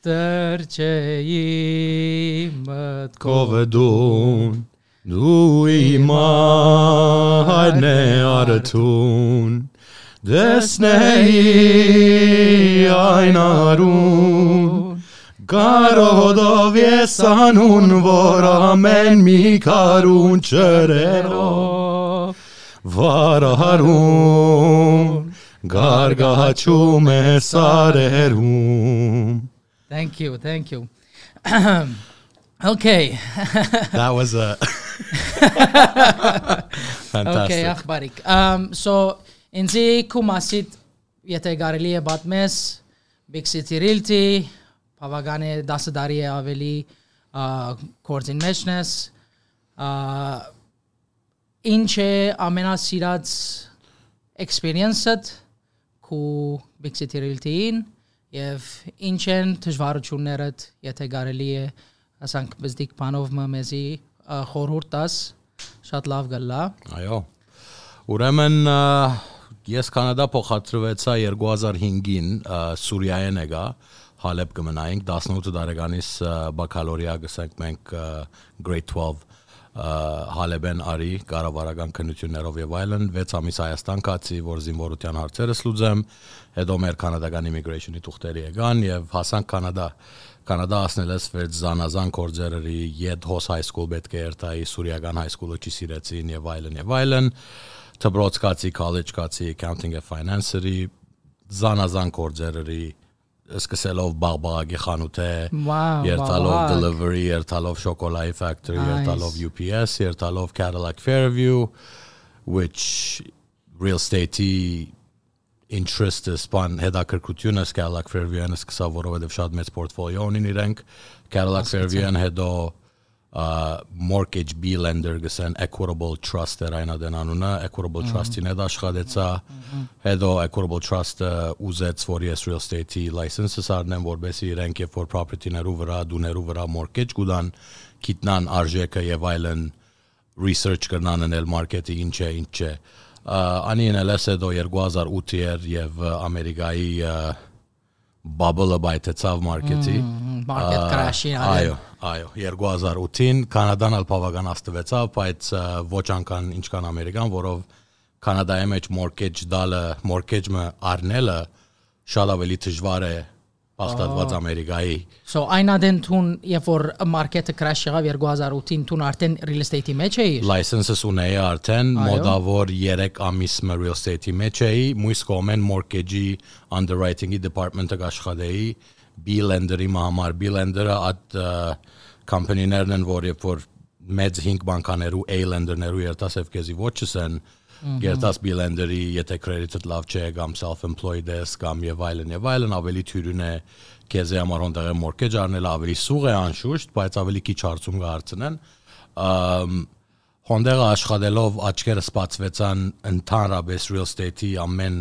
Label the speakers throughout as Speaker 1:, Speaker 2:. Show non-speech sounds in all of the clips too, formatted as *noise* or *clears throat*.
Speaker 1: Տրչեի մտքով
Speaker 2: Կովդուն դու իմայն է արթուն դեսնեի այն արուն Կարոդով ես անուն, որ ամեն մի կարուն չրերով վարարում գարգաչում է սարերում
Speaker 1: Thank you, thank you. *clears throat* okay. *laughs*
Speaker 2: That was a *laughs*
Speaker 1: Okay,
Speaker 2: fantastic.
Speaker 1: ախբարիկ։ Um so ինձի կումասիտ եթե կարելի է պատմես Big City Realty բավական է 10 տարի է ավելի կորձին մեջն ես ա, ինչ է ամենասիրած experience-ըդ քու Big City Realty-ին եւ ինչ են դժվարություններդ եթե կարելի է ասանք բզդիկ բանով մը մեզի խորհուրդ տաս շատ լավ գլա
Speaker 2: Այո։ Ուրեմն ես Կանադա փոխադրվեցա 2005-ին ա, Սուրիայեն եկա Հալեբ կմնայինք 18 տարեկանից բակալորիա գսենք մենք grade 12 ա, Հալեբեն արի կառավարական քննություններով եւ այլն 6 ամիս Հայաստան կացի որ զինվորության հարցերս լուծեմ հետո մեր կանադական immigration-ի թուղթերի եկան եւ հասանք Կանադա Կանադա ասնելես վերջ զանազան կորձերերի Yed Hos High School պետք է երթայի Սուրիական high school-ը չի սիրեցին եւ այլն եւ այլն Թբրոցկացի college կացի accounting and finance-երի զանազան կորձերերի Eskeselov, Barbara Gekhanute,
Speaker 1: wow,
Speaker 2: Yertalov
Speaker 1: Barbara.
Speaker 2: Delivery, Yertalov Chocolate Factory,
Speaker 1: nice.
Speaker 2: Yertalov UPS, Yertalov Cadillac Fairview, which real estate interest span hedā, kur Cadillac Fairview, es, kas savu varu vedev šādu portfolio un rank Cadillac Fairview, hedo mortgage B lender գսեն equitable trust էր այն adեն անունը equitable trust-ին հետ աշխատեցա հետո equitable trust-ը ուզեց որ ես real estate-ի license-ը առնեմ որբեսի իրենք երբ որ property-ներու վրա դուներու վրա mortgage գուտան գիտնան արժեքը եւ այլն research կրնան անել մարքեթի ինչ է ինչ է անին էլես հետո 2008 էր եւ ամերիկայի բաբլը բայթեցավ մարքեթի
Speaker 1: market crash-ին
Speaker 2: այո այո 2008-ին կանադան ալ բավական աստվեցավ բայց ոչ անկան ինչքան ամերիկան որով կանադայի մեջ mortgage դալը mortgage-ը առնելը շատ ավելի դժվար է հաստատված ամերիկայի
Speaker 1: So այն ադեն թուն երբ որ մարքեթը crash եղավ 2008-ին թուն արդեն real estate-ի մեջ էիր
Speaker 2: licenses ունեի արդեն մոդավոր 3 ամիս real estate-ի մեջ էի մույս կողմեն mortgage-ի underwriting-ի department-ը աշխատեի B lender-ի համար B lender-ը at company-ներն են որ երբ որ մեծ 5 բանկաներու A lender-ներու երտասև քեզի ոչսեն Երտաս B lender-ի եթե credit-ը լավ չէ կամ self-employed ես կամ եւ այլն եւ այլն ավելի թյուրին է քեզի համար հոնդեղ mortgage առնել ավելի սուղ է անշուշտ բայց ավելի քիչ հարցում կհարցնեն ըմ հոնդերը աշխատելով աչքերը սպացվեցան ընդհանրապես real estate-ի ամեն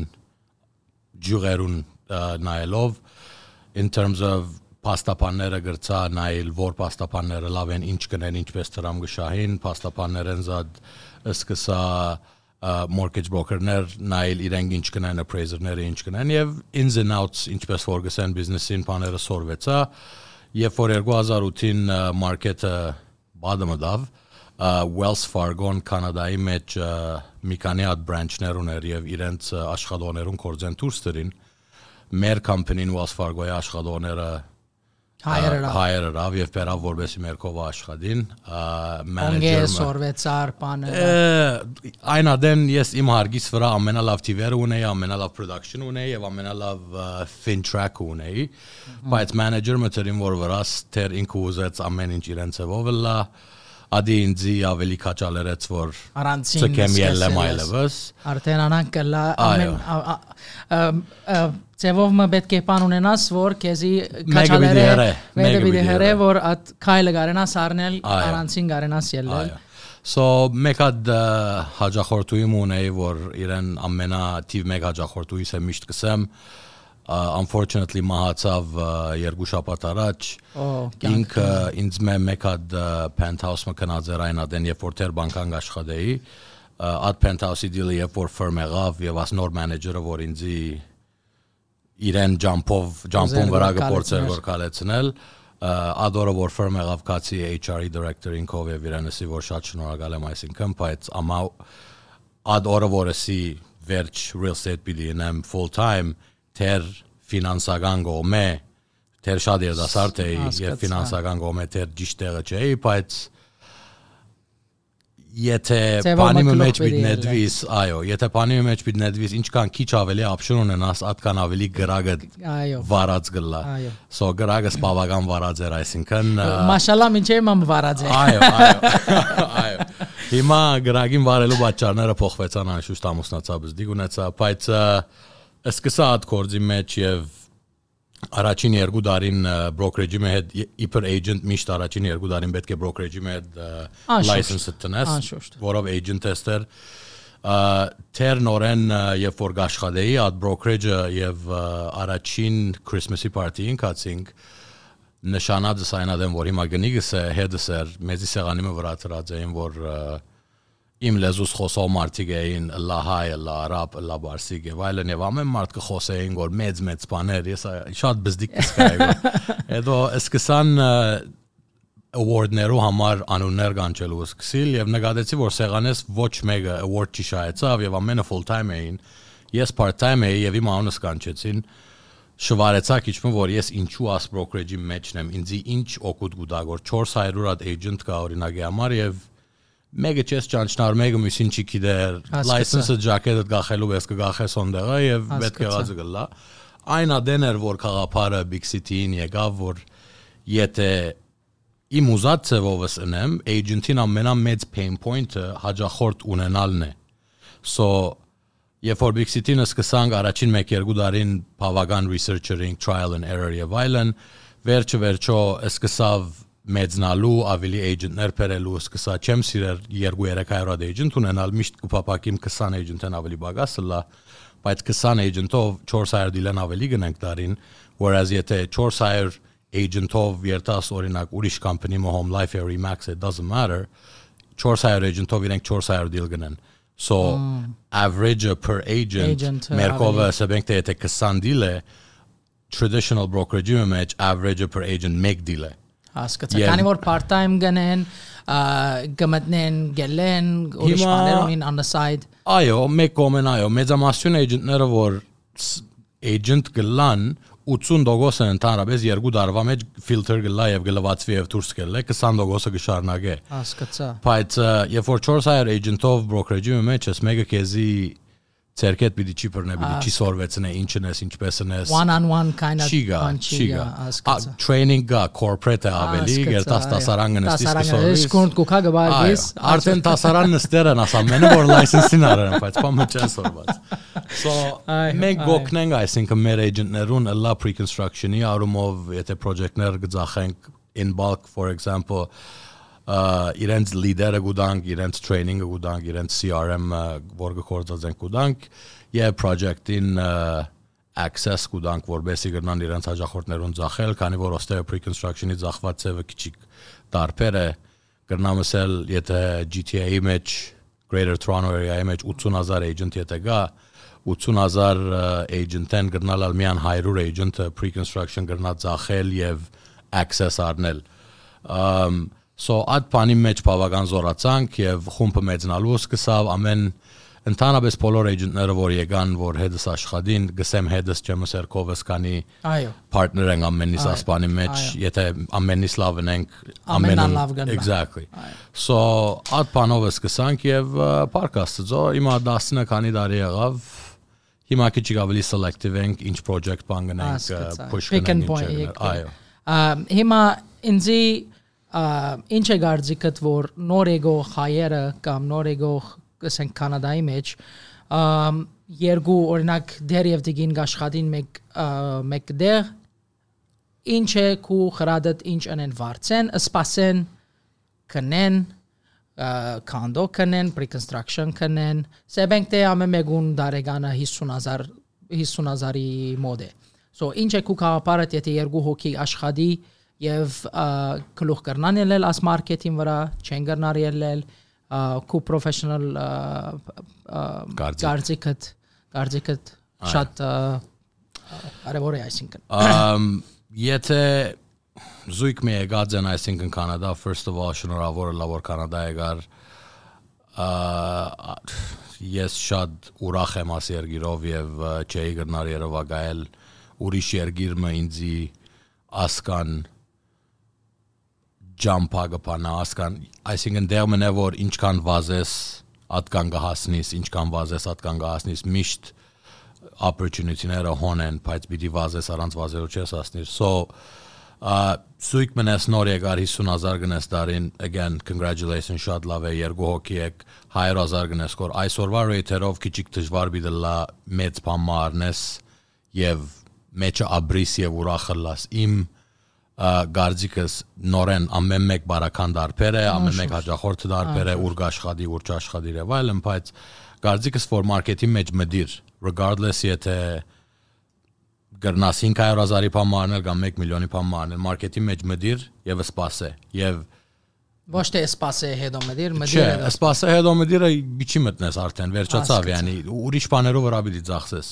Speaker 2: ջուրերուն ա, նայելով in terms of պաստապանները գրծա նայել որ պաստապանները լավ են ինչ կնեն ինչպես դրամ գշահին պաստապաններեն զատ սկսա mortgage broker-ներ նայել իրենք ինչ կնեն appraiser-ները ինչ կնեն եւ ins and outs ինչպես գսեն բիզնեսին բաները սորվեցա երբ որ 2008-ին ա, մարքեթը բադամը դավ ա, Wells Fargo-ն Կանադայի մեջ մի քանի հատ branch-ներ ուներ եւ իրենց աշխատողներուն կորձեն դուրս դրին մեր company-ն Wells Fargo-ի աշխատողները
Speaker 1: հայերը
Speaker 2: հայերով եւ բերավ որբեսի մեր կողը աշխատին manager-ը
Speaker 1: սորվեցար բանը
Speaker 2: Ը, այն ադեն ես իմ հարգից վրա ամենալավ TV-ը ունեի, ամենալավ production ունեի եւ ամենալավ fin track ունեի, բայց manager մտերին որ վրաս թեր ինքը ուզեց ամեն ինչ իրեն ծավով լա, ադի ինձի ավելի քաչալերեց որ
Speaker 1: Առանցին
Speaker 2: ցկեմ ելեմ այլևս
Speaker 1: արդեն անան կլա ամեն ձևով մը պետք է բան ունենաս որ քեզի
Speaker 2: հեռե,
Speaker 1: մեկը հեռե
Speaker 2: հեռե։
Speaker 1: որ at քայլը գարենաս առնել առանցին գարենաս ելնել
Speaker 2: Այո։ So մեկ հատ ա, հաջախորդուի ունեի որ իրեն ամենա թիվ մեկ հաջախորդուիս է միշտ կսեմ unfortunately մահացավ երկու շաբաթ առաջ ինքը ինձ մե մեկ հատ penthouse-ը կնած էր այն ադեն երբ որ թեր բանկան աշխատեի at penthouse-ի դիլը երբ որ firm եղավ եւ աս նոր մենեջերը որ ինձի իրեն ջամփով ջամփուն վրա
Speaker 1: կալեցնել։
Speaker 2: որ կալեցնել ադորը որ ֆիրմ եղավ կացի HR-ի դիրեկտորին կով եւ իրանեսի որ շատ շնորհակալ եմ այսինքն բայց ամա ադորը որսի վերջ real estate բիլիոնեմ full time թեր ֆինանսական գոմե թեր շատ երդասարդ էի եւ ֆինանսական գոմե թեր ճիշտ տեղը չէի բայց Եթե բանի մեջ
Speaker 1: պիտի
Speaker 2: բիտնեդվիս, այո, եթե բանի մեջ բիտնեդվիս, ինչքան քիչ ավելի option ունենաս, այդքան ավելի գրագը
Speaker 1: Այո։
Speaker 2: վարած գլա։ So գրագը բավական վարած էր, այսինքն
Speaker 1: Մաշալա մինչև մամ վարած է։
Speaker 2: Այո, այո։ *laughs* Այո։ Հիմա գրագին վարելու պատճառները փոխվեցան անշուշտ ամուսնացա բզդիկ ունեցա, բայց սկսա այդ կորձի մեջ եւ առաջին երկու տարին brokerage-ի հետ իբր agent միշտ առաջին երկու տարին պետք է brokerage-ի հետ license-ը տնես, որով agent tester թեր նորեն ա, երբ որ գաշխատեի այդ brokerage-ը եւ առաջին Christmas-ի party-ին կացինք նշանածը սայնադեմ որ հիմա գնիգս է էր մեզի սեղանի մը վրա ծրած էին որ ա, իմ լեզուս խոսող մարդիկ էին լա հայ, լա արաբ, լա բարսիկ եւ այլն եւ ամեն մարդ կխոսեին որ մեծ մեծ բաներ ես շատ բզդիկ կսկայի *laughs* հետո սկսան award-ներու համար անուններ կանչելու սկսիլ եւ նկատեցի որ սեղանես ոչ մեկը award չշայեցավ եւ ամենը full time էին ես part time էի եւ իմ անունս կանչեցին շվարեցա քիչմը որ ես ինչու աս brokerage-ի մեջն եմ ինձի ինչ օգուտ գուտա որ 400 հատ agent կա օրինակի համար եւ մեկը չես ճանչնար մեկը մյուսին չի գիտեր license-ը jacket-ը գախելու ես կգախես ոնդեղը եւ պետք է ղազը գլա այն ադեն էր որ խաղապարը big city-ին եկավ որ եթե իմ ուզած ծևովս ընեմ agent-ին ամենամեծ pain point-ը հաջախորդ ունենալն է so Երբ որ Big City-ն սկսանք առաջին 1-2 տարին բավական researcher-ing, trial and error եւ այլն, վերջը վերջո սկսավ մեծնալու, ավելի agent-ներ բերելու, սկսա չեմ սիրել 2-300 agent ունենալ, միշտ կփապակիմ 20 agent-ն ավելի բագասը լա, բայց 20 agent-ով 400 դիլան ավելի գնանք տարին, whereas եթե 400 agent-ով երտաս օրինակ ուրիշ company մո home life or Remax it doesn't matter 400 agent-ով իրենք 400 deal գնան so average per agent, մերկովը ասենք թե եթե 20 deal է traditional brokerage-ի մեջ average per agent 1 deal է
Speaker 1: Հասկացա։ Քանի որ part time գնեն, գմտնեն, գելեն, ուրիշ բաներ ունին on the side։
Speaker 2: Այո, մեկ կողմեն այո, մեծամասնություն agent-ները որ agent գլան 80% են ընդհանրապես երկու տարվա մեջ filter գլա եւ գլվածվի եւ դուրս գելը 20%-ը կշարունակե
Speaker 1: Հասկացա։
Speaker 2: բայց երբ որ 400 agent-ով brokerage-ի մեջ ես մեկը քեզի ցերկետ պիտի չի բռնե պիտի չի սորվեցնե ինչն ես ինչպես ես
Speaker 1: One on one kind of
Speaker 2: չի գա չի գա training գա corporate-ը ավելի
Speaker 1: այո։
Speaker 2: տասարան գնստի
Speaker 1: Տասարան
Speaker 2: սկսորվի
Speaker 1: սկոնտ կուքա գբալիս։
Speaker 2: Արդեն տասարան նստեր են ասա մենը որ license-ին արեն բայց բամը չեն սորված So մենք գոքնենք այսինքն մեր agent-ներուն լա pre-construction-ի արումով եթե project-ներ գծախենք in bulk for example իրենց լիդերը գուտանք, իրենց training-ը գուտանք, իրենց CRM-ը որ գործածենք գուտանք եւ project-ին access գուտանք, որբեսի գրնան իրենց հաջախորդներուն ծախել, քանի որ ոստե pre-construction-ի ծախված ծևը քիչիկ տարբեր է գրնամսել, եթե GTA-ի մեջ Greater Toronto area-ի մեջ 80000 agent եթե գա 80000 agent-ն գրնալալ միան 100 agent-ը pre-construction գրնա ծախել եւ access առնել um so այդ բանի մեջ բավական զորացանք եւ խումբը մեծնալու սկսավ ամեն ընդհանրապես բոլոր agent-ները որ եկան որ հետս աշխատին գսեմ հետս չեմ ասեր կովս կանի
Speaker 1: Այո։
Speaker 2: partner են ամենից ասպանի մեջ եթե ամենից լավն ենք
Speaker 1: Ամենան լավ գնա։
Speaker 2: exactly so այդ բանով սկսանք եւ պարկաստծո հիմա 10 քանի տարի եղավ հիմա քիչ ավելի selective ենք ինչ project բան գնանք push գնանք այո
Speaker 1: Հիմա ինձի ինչ է գարձիկդ որ նոր եկող հայերը կամ նոր եկող ասենք կանադայի մեջ երկու օրինակ դեր եւ դիգին աշխատին մեկ մեկ դեր ինչ է քու խրադդ ինչ անեն վարձեն սպասեն կնեն կանդո կնեն pre-construction կնեն սեբենք դե ամեն մեկուն դարեգանը 50000 50000-ի մոդ է so ինչ է քու քաղաքապարը եթե երկու հոգի աշխատի եւ գլուխ կրնան ելել աս մարքեթին վրա չեն կրնար ելել ա,
Speaker 2: Կարծիք։
Speaker 1: կարծիքդ կարծիքդ շատ Կարևոր է այսինքն։
Speaker 2: Ամ եթե զույգ մի եկած են այսինքն Կանադա first of all շնորհավոր լավ որ Կանադա եկար ես շատ ուրախ եմ աս երգիրով եւ չէի գնար Երևանայել ուրիշ երգիրը ինձի ասկան ջամփագը բանա ասկան այսինքն դեր մնա որ ինչքան վազես ատկան կհասնիս ինչքան վազես ատկան կհասնիս միշտ opportunity-ները հոնեն, բայց պիտի վազես առանց վազելու չես ասնիր։ So uh սույկ մնաս նոր եկար 50000 գնաս դարին again congratulations շատ լավ է երկու հոգի եք 100000 գնաս կոր այսօրվա rate-երով քիչիկ դժվար բիդը լա մեծ բան մարնես եւ մեջը աբրիս եւ ուրախը լաս իմ գարձիկս նորեն ամեն մեկ բարական դարբեր է, ամեն մեկ հաջախորդ դարբեր է, ուր գաշխատի, ուր չաշխատի եւ այլն, բայց գարձիկս որ մարքեթի մեջ մդիր, regardless եթե գրնաս 500000-ի բան մարնել կամ 1 միլիոնի բան մարնել, մարքեթի մեջ մդիր եւ սպասե եւ
Speaker 1: Ոչ թե սպասե հետո մդիր,
Speaker 2: Չէ,
Speaker 1: մդիր։
Speaker 2: սպասը հետո մդիրը biչի մտնես արդեն, վերջացավ, yani ուրիշ բաներով վրա պիտի ծախսես։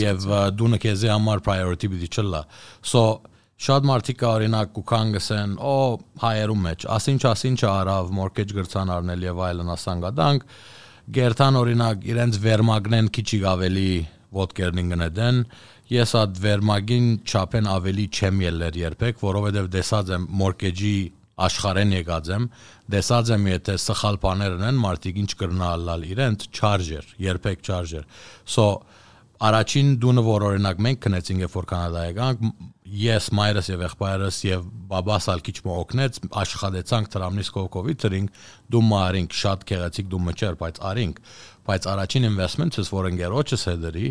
Speaker 2: Եվ դու նկեզի համար priority պիտի չլա։ So շատ մարդիկ օրինակ կուքան գսեն, օ հայերու մեջ, ասինչ ասինչը արավ, mortgage գրցան առնել եւ այլն ասան գադանք, գերտան օրինակ իրենց վերմագնեն քիչի ավելի ոդկերնին գնեն ես այդ վերմագին չափեն ավելի չեմ ելներ երբեք, որովհետև դեսած եմ mortgage-ի աշխարհեն եկած եմ, դեսած եմ եթե սխալ բաներ ունեն, մարդիկ ինչ կրնալալ իրենց charger, երբեք charger։ So առաջին դունը որ օրինակ մենք քնեցինք երբ որ Կանադա եկանք, ես մայրս եւ եղբայրս եւ բաբաս ալ քիչ մօգնեց, աշխատեցանք տրամնիս կողքովի ծրինք, դու մարինք շատ քեղեցիկ դու մճեր, բայց արինք, բայց առաջին investment-ս որ ընկերոջս հետերի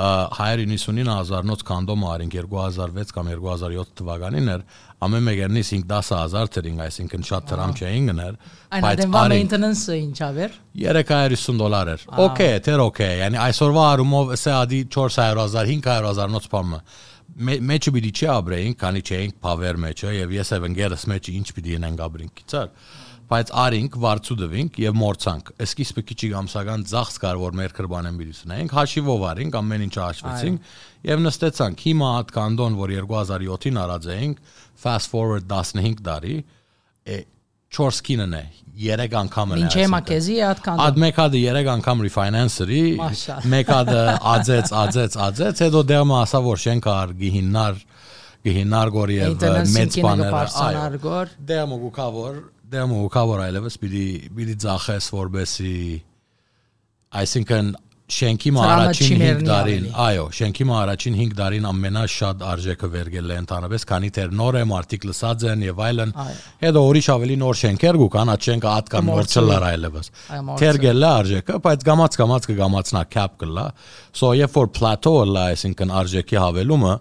Speaker 2: 199000 կանդոմ արինք 2006 կամ 2007 թվականին էր ամեն մեկերնից 5-10000 դրինք այսինքն շատ դրամ չէին գներ
Speaker 1: դեմվա maintenance-ը ինչա վեր։
Speaker 2: 350 դոլար էր օքեյ թեր օքեյ yani այսօրվա արումով ասե ադի 400000 500000 նոց պամը մեջը պիտի չի ապրեին քանի չէինք փավեր մեջը եւ ես եւ ընկերս մեջը ինչ պիտի ենենք ապրենք գիծար բայց արինք վարձու դվինք եւ մորցանք սկիզբը քիչի ամսական ծախս կար որ մեր քրբանեն պիտի սնայինք հաշիվով արինք ամեն ինչ հաշվեցինք եւ նստեցանք հիմա հատ կանդոն որ 2007-ին արած էինք fast forward 15 տարի 4 կինն է 3 անգամ է
Speaker 1: Ինչե մակեզի է atkan։
Speaker 2: Ад մեկ հատը 3 անգամ refinancer-ի,
Speaker 1: Մաշա։
Speaker 2: մեկ հատը ածեց, ածեց, ածեց, հետո դերմը ասա որ շենք ար գիհինար գիհինար գոր եւ մեծ բաներ
Speaker 1: գոր։
Speaker 2: դերմը գուկավոր դերմը գուկավոր այլևս պիտի պիտի ծախես որբեսի այսինքն շենքի մա առաջին
Speaker 1: չի
Speaker 2: 5
Speaker 1: մեռնի
Speaker 2: տարին,
Speaker 1: ավելի։
Speaker 2: այո, շենքի մա առաջին 5 տարին ամենաշատ արժեքը վերգել է ընդհանրապես, քանի թե նոր է մարդիկ լսած են եւ այլն։ Հետո ուրիշ ավելի նոր շենքեր կան, այդ շենքը
Speaker 1: Կմորցվի։
Speaker 2: չլար այլևս։ Թերգել է արժեքը, բայց գամած գամած կգամացնա cap կլա։ So երբ որ plateau լա, այսինքն արժեքի հավելումը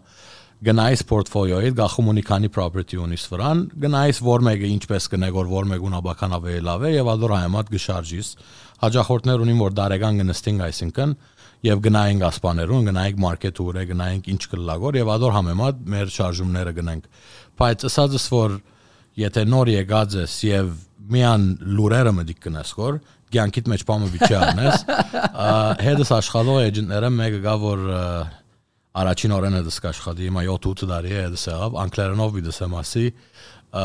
Speaker 2: գնայս portfolio-ից գախում ունի քանի property ունիս վրան, գնայս որ մեկը ինչպես կնե որ որ մեկ ունաբական ավելի լավ է եւ ադոր հայմատ գշարժիս։ Հաջախորդներ ունին որ դարեգան գնստինգ այսինքն եւ գնայինք ասպաներուն, գնայինք մարքետ ուրե, գնայինք ինչ կլագոր եւ ադոր համեմատ մեր շարժումները գնենք։ Բայց ասածս որ եթե նոր եկած ես եւ միան լուրերը մտիկ կնես որ ցանկիտ մեջ բամը վիճի անես հետս աշխատող էջենտները մեկը գա որ առաջին օրենը դս կաշխատի հիմա 7-8 տարի է դս եղավ անկլերենով մի դս եմ ասի ա,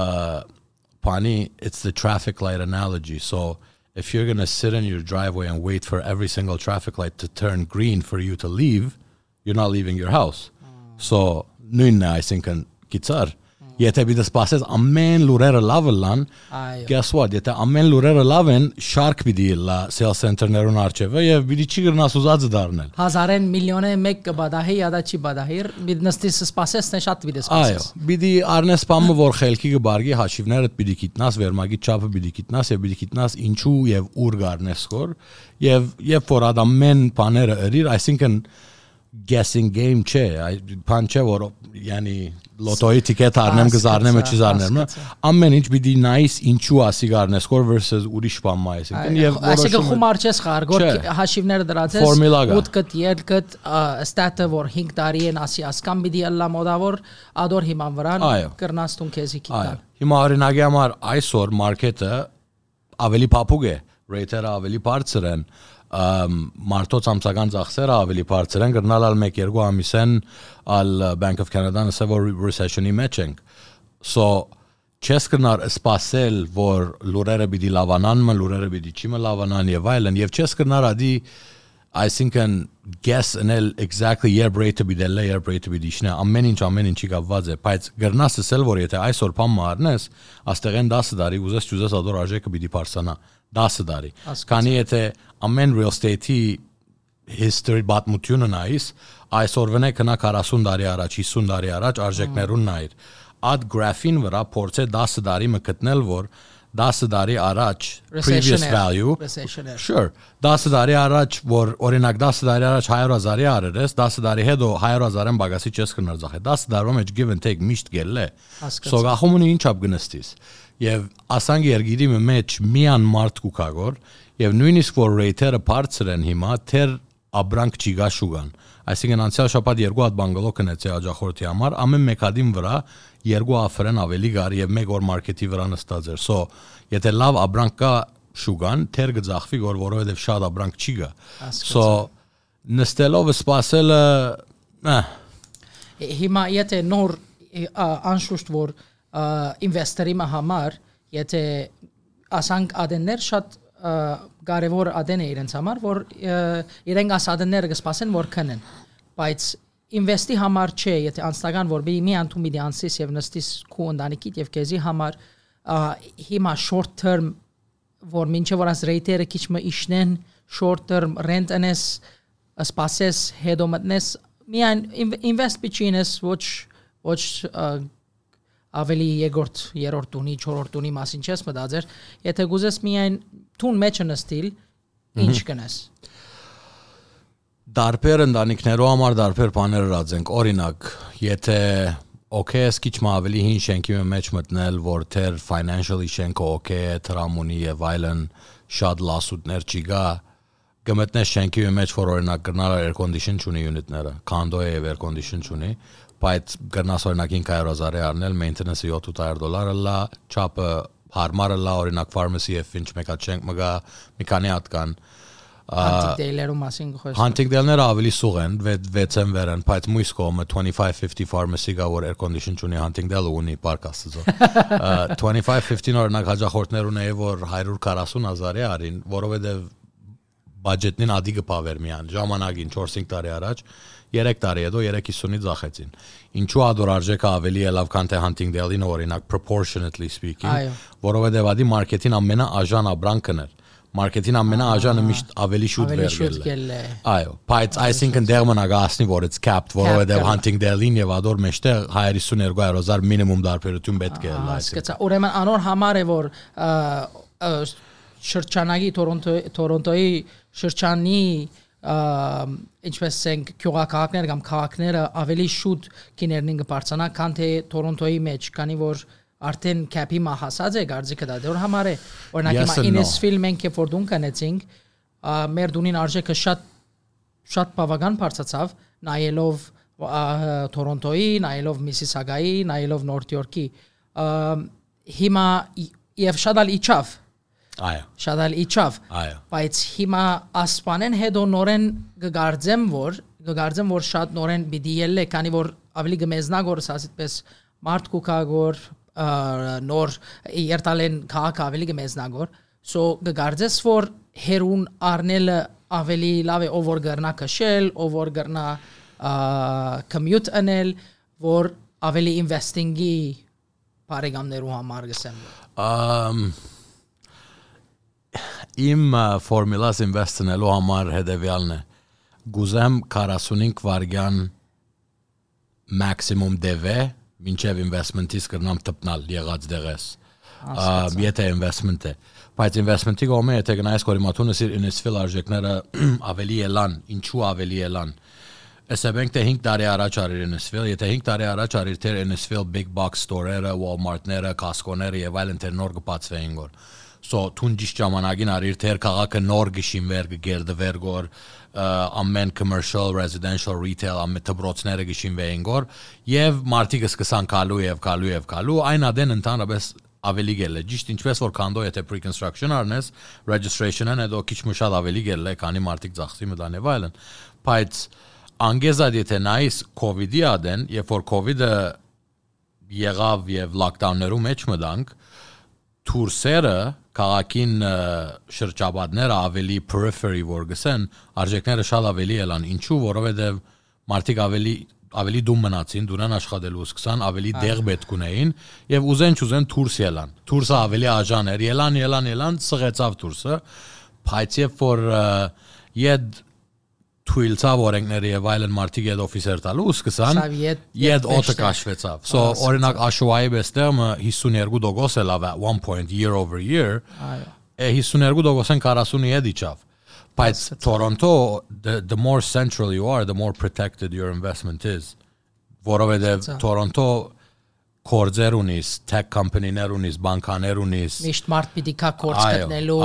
Speaker 2: բանի it's the traffic light analogy so if you're going to sit in your driveway and wait for every single traffic light to turn green for you to leave, you're not leaving your house. Mm. So, noon inne I think and gitar, եթե դու սպասես ամեն լուրերը լավ լան
Speaker 1: Այո։
Speaker 2: guess what եթե ամեն լուրերը լավ են շարք պիտի լա sales center-ներուն արջևը եւ պիտի չի գրնաս ուզածը դառնել
Speaker 1: Հազարեն միլիոնե մեկ կբադահի, ադա չի բադահիր։ Միդնստիս սպասես, նե շատ
Speaker 2: Այո,
Speaker 1: սպասես։
Speaker 2: պիտի առնես սպամը որ խելքի կբարգի հաշիվները պիտի գիտնաս, վերմագի չափը պիտի գիտնաս եւ պիտի գիտնաս ինչու եւ ուր գարնես skor եւ երբ որ ադամեն բաները ըրիր, այսինքն guessing game չէ, այ բան չէ որ yani լոտոյի տիկետ առնեմ գզարնեմ չզարնեմ,
Speaker 1: հասկացա։
Speaker 2: ամեն ինչ պիտի նայես ինչու ասի գարնես skor versus ուրիշ բան մա այսինքն եւ
Speaker 1: Այսինքն խումար չես խաղար, գոր
Speaker 2: Չէ։
Speaker 1: հաշիվները
Speaker 2: կա։
Speaker 1: 8 կտ, 2 կտ, ստատը որ 5 տարի են ասի ասկան պիտի ըլլա մոդավոր ադոր հիման վրան
Speaker 2: Այո։
Speaker 1: կրնաս տուն քեզի
Speaker 2: Այո։
Speaker 1: կիտան։
Speaker 2: Հիմա օրինակի համար այսօր մարքեթը ավելի փափուկ է, ռեյթերը ավելի բարձր են, մարտոց ամսական ծախսերը ավելի բարձր են, գտնալալ 1-2 ամիսեն al Bank of Canada-ն ասա որ recession-ի մեջ ենք։ So չես կնար սпасել, որ լուրերը պիտի լավանան, մը լուրերը պիտի չի մը լավանան եւ այլն, եւ չես կնար ադի այսինքն guess and el exactly երբ rate be the layer rate be դիշնա ամեն ինչ ամեն ինչի կապված է բայց գրնաս ասել որ եթե այսօր բան մարնես աստեղեն 10 դարի ուզես ճուզես ադոր արժեքը պիտի բարձանա 10 տարի քանի եթե ամեն real estate-ի history պատմությունը նայես այսօրվնե կնա 40 տարի առաջ 50 տարի առաջ արժեքներուն նայր ad graph-ին վրա փորձե 10 տարի մը գտնել որ 10 տարի առաջ previous value sure 10 տարի առաջ որ օրինակ 10 տարի առաջ 100.000-ի արեր ես 10 տարի հետո 100.000-ն բագասի չես կնար ձախե 10 տարվա մեջ give and take միշտ գել է so գախումունի ինչապ գնստիս եւ ասանք երգիրի մեջ միան մարդ կու կա գոր եւ նույնիսկ որ ռեյթերը բարձր են հիմա թեր աբրանք չիգա շուգան այսինքն անցյալ շաբաթ երկու հատ բանգալո կնեցի աջախորդի համար ամեն մեկ հատին վրա երկու աֆրեն ավելի գար եւ մեկ օր մարքեթի վրա նստած էր so եթե լավ աբրանք կա շուգան թեր գծախվի գոր որովհետեւ շատ աբրանք չի գա so նստելով սпасելը
Speaker 1: հիմա եթե նոր անշուշտ որ ինվեստորի համար եթե ասանք ադեններ շատ կարևոր ադեն է իրենց համար, որ իրենք ասադները կսպասեն, որ քնեն։ Բայց ինվեստի համար չէ, եթե անձնական որ մի անդում մի անցիս եւ նստիս քու ընտանիքիդ եւ քեզի համար հիմա short term որ մինչեւ որ աս ռեյտերը քիչ մը իշնեն short term rent անես սպասես հետո մտնես միայն invest bichines ոչ ոչ ավելի երկրորդ, երրորդ տունի, չորրորդ տունի մասին չես մտածեր, եթե գուզես միայն տուն մեջը նստիլ, ինչ կնես։
Speaker 2: Դարբեր ընտանիքներով համար դարբեր բաներ ռածենք։ Օրինակ, եթե okay, ես քիչ ավելի հին շենքի մեջ մտնել, որ թեր financially շենքը okay է, տրամունի եւ այլն շատ լասուտներ չի գա, գմտնես շենքի մեջ, որ օրինակ գնալ air condition չունի unit-ները, condo է եւ air condition չունի, բայց գնաս օրինակ 500 հազարի առնել, maintenance-ը 700 դոլարը լա, չափը հարմարը լա, օրինակ pharmacy-ը ինչ մեկա չենք մգա, մի քանի հատ կան։
Speaker 1: Hunting Dale-երու մասին խոսում։
Speaker 2: Hunting Dale-ները ավելի սուղ են, 6-ն վեր են, բայց մույս կողմը 2550 pharmacy գա որ air condition ունի Hunting Dale-ը ունի պարկ աստծո։ 2550 *laughs* օրինակ հաջախորդներ ունեի որ 140 հազարի արին, որովհետև բյուջետնին ադի կպավեր միան ժամանակին 4-5 տարի առաջ 3 տարի հետո 350-ից ձախեցին։ Ինչու ադոր արժեքը ավելի է լավ քան թե Huntingdale-ին օրինակ proportionately speaking, որովհետև ադի մարքեթին ամենաաժան աբրանքն էր մարքեթին ամենաաժանը միշտ ավելի շուտ
Speaker 1: վերգել է։
Speaker 2: Այո, բայց այսինքն դեռ մնա գասնի որ it's capped, որովհետև Huntingdale-ին եւ ադոր մեջտեղ 152.000 մինիմում դարբերություն պետք է
Speaker 1: լայս։ Սկսա ուրեմն անոր համար է որ շրջանագի Տորոնտոյի շրջանի ինչպես ասենք քյուղակահակներ կամ քաղաքները ավելի շուտ կիներնին կբարձանա քան թե Տորոնտոյի մեջ, քանի որ արդեն կապի մա հասած է գարձիկը դա դեռ համար է օրինակ հիմա Innisfil մենք երբ որ դուն կանեցինք մեր դունին արժեքը շատ շատ բավական բարձացավ նայելով Տորոնտոյի, նայելով Միսիսագայի, նայելով Նորթ Յորքի հիմա եւ շատ ալ իջավ
Speaker 2: Այո։
Speaker 1: Շատ էլ իջավ։
Speaker 2: Այո։
Speaker 1: Բայց հիմա ասպանեն հետո նորեն կգարձեմ որ կգարձեմ որ շատ նորեն պիտի ելլե, քանի որ ավելի գմեզնագոր ասածպես մարդ կուկագոր նոր երտալեն քաղաք ավելի գմեզնագոր so կգարձես որ հերուն առնելը ավելի լավ է ով որ գրնա քշել, ով որ գրնա commute անել, որ ավելի investing-ի բարեկամներու համար գսեմ։
Speaker 2: Ամ իմ ֆորմուլաս ինվեստնելու համար հետեւյալն է. Գուզեմ 45 վարգյան մաքսիմում դեվե մինչև investment-ից կրնամ տպնալ եղած դեղես. Եթե investment է բայց investment-ի կողմը եթե գնայես կորիմատունը սիր ինվեստվել արժեքները ավելի ելան ինչու ավելի ելան Ասենք թե 5 տարի առաջ արիր Innisfil, եթե 5 տարի առաջ արիր թե Innisfil big box store-երը, Walmart-ները, Costco-ները եւ այլն թե նոր կբացվեին գոր so ճիշտ ժամանակին արիր թեր քաղաքը նոր գիշին վեր գերդվեր գոր ամեն commercial residential retail ամեն դբրոցները գիշին վեին գոր եւ մարտիկը սկսան կալու եւ կալու եւ կալու այն ադեն ընդհանրապես ավելի գել է։ Ճիշտ ինչպես որ քանդո եթե pre-construction առնես, registration-ն հետո քիչ մը շատ ավելի գել է, քանի մարդիկ ծախսի մտան եւ այլն։ Բայց անգեզად եթե նայես COVID-ի ադեն, երբ որ COVID-ը եղավ եւ lockdown-ներու մեջ մտանք, թուրսերը քաղաքին շրջաբադները ավելի periphery որ գսեն, արժեքները շատ ավելի ելան։ Ինչու, որովհետեւ մարդիկ ավելի ավելի դու մնացին, դուրան աշխատելու սկսան, ավելի դեղ պետք ունեին եւ ուզեն չուզեն դուրս ելան։ Դուրսը ավելի աժան էր, ելան, ելան, ելան, սղեցավ դուրսը։ Բայց երբ որ իդ թույլցավ օրենքները եւ այլն մարդիկ այդ օֆիսեր տալու սկսան իդ օտը կաշվեցավ so օրինակ աշուայի բեստերմը 52% է լավ at one point year over year այո 52%-ն 40-ի իջավ Բայց Toronto the the more central you are, the more protected your investment is. Որովհետև Toronto կորձեր ունիս, tech company-ներ ունիս, բանկաներ ունիս։
Speaker 1: Միշտ մարդ պիտի կա կորձ գտնելու,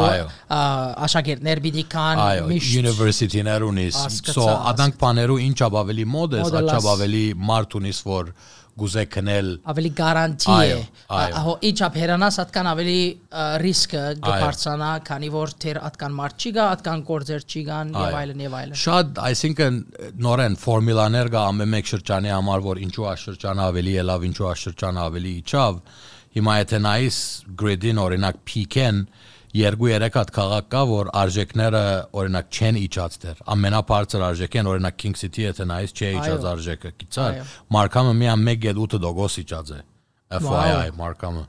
Speaker 1: աշակերտներ պիտի կան,
Speaker 2: միշտ university-ներ ունիս։ So adank բաներու ինչ ավելի մոդ է, աչա ավելի մարդ ունիս, որ գուզե քնել
Speaker 1: ավելի գարանտի է հո իջապ հերանաս atkan ավելի ռիսկը կբարձանա քանի որ թեր atkan մարդ չի գա atkan կորձեր չի գան եւ այլն եւ այլն
Speaker 2: շատ այսինքն նորեն ֆորմուլաներ կա ամեն մեկ շրջանի համար որ ինչու աշրջանը ավելի ելավ ինչու աշրջանը ավելի իջավ հիմա եթե նայես grid-ին օրինակ peak-ն 2-3 հատ քաղաք կա, որ արժեքները օրինակ չեն իջացներ։ Ամենաբարձր արժեքն օրինակ King City եթե նայես չէ իջած արժեքը, գիտար։ Մարկամը միան 1.8% իջած է։ FYI Մարկամը։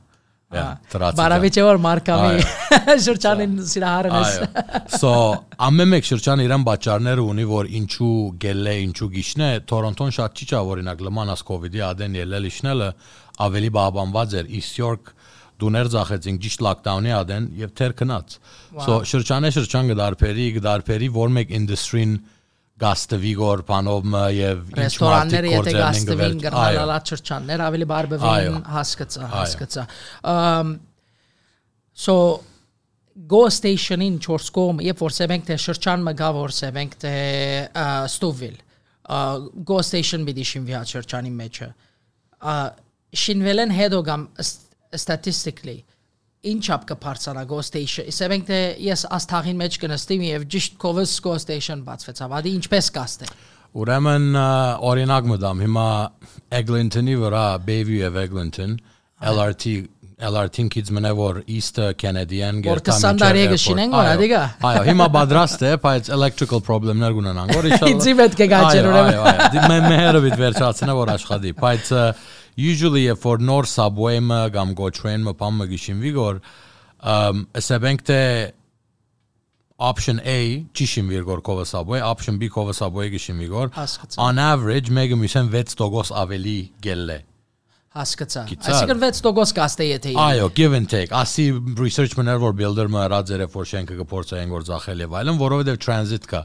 Speaker 1: Բարավիճը որ Մարկամի *laughs* շրջանին սիրահարն է։
Speaker 2: So ամեն մեկ շրջան իրան բաճարները ունի, որ ինչու գելե, ինչու գիշնե, Թորոնտոն շատ չի ճա, օրինակ լմանաս COVID-ի ադեն ելել իշնելը ավելի բաբանված էր։ East York դուներ ծախեցինք ճիշտ lockdown-ի ադեն եւ թեր քնած։ So շրջանը շրջան գդարբերի, գդարբերի որ մեկ industry-ին գաստվի գոր բանովը եւ
Speaker 1: մարդիկ եթե գաստվին գրհալալա շրջաններ ավելի բարբևին հասկացա, հասկացա։ so go station-ին 4 կողմ, երբ որ սեվենք թե շրջան մը գա որ սեվենք թե Stouffville։ Go station բիդի շինվի հա շրջանի մեջը։ Շինվելեն հետո գամ statistically ինչապ կբարձրանա go station իսենք թե ես աստաղին մեջ կնստիմ եւ ճիշտ կովս go station բացվեցավ ադի ինչպես կաստե
Speaker 2: ուրեմն օրինակ մտամ հիմա Eglinton-ի վրա Bayview եւ Eglinton LRT LRT-ին քիծ մնա որ East Canadian
Speaker 1: գերտա միջը։ Որ 20 տարի գշինեն գորա դիգա։
Speaker 2: Այո, հիմա պատրաստ է, բայց electrical problem-ներ կունենան, որ *laughs*
Speaker 1: իհարկե։ Ինձի պետք է գաճեր ուրեմն։
Speaker 2: Այո, այո, մե մեհերը բիտ վերջացնա որ աշխատի, բայց usually if for նոր subway-ը կամ train-ը բամը գիշինվի գոր um ասենք թե option A ճիշին վիրգոր կովը subway, option B կովը subway գիշինվի գոր on average մեգը միսեն 6% ավելի գելլե
Speaker 1: հասկացա. Այսինքն 6% կաստե եթե
Speaker 2: այո give and take. Ասի research մներ որ builder-ը հրաձեր է որ շենքը կփորձեն որ ծախել եւ այլն որովհետեւ transit կա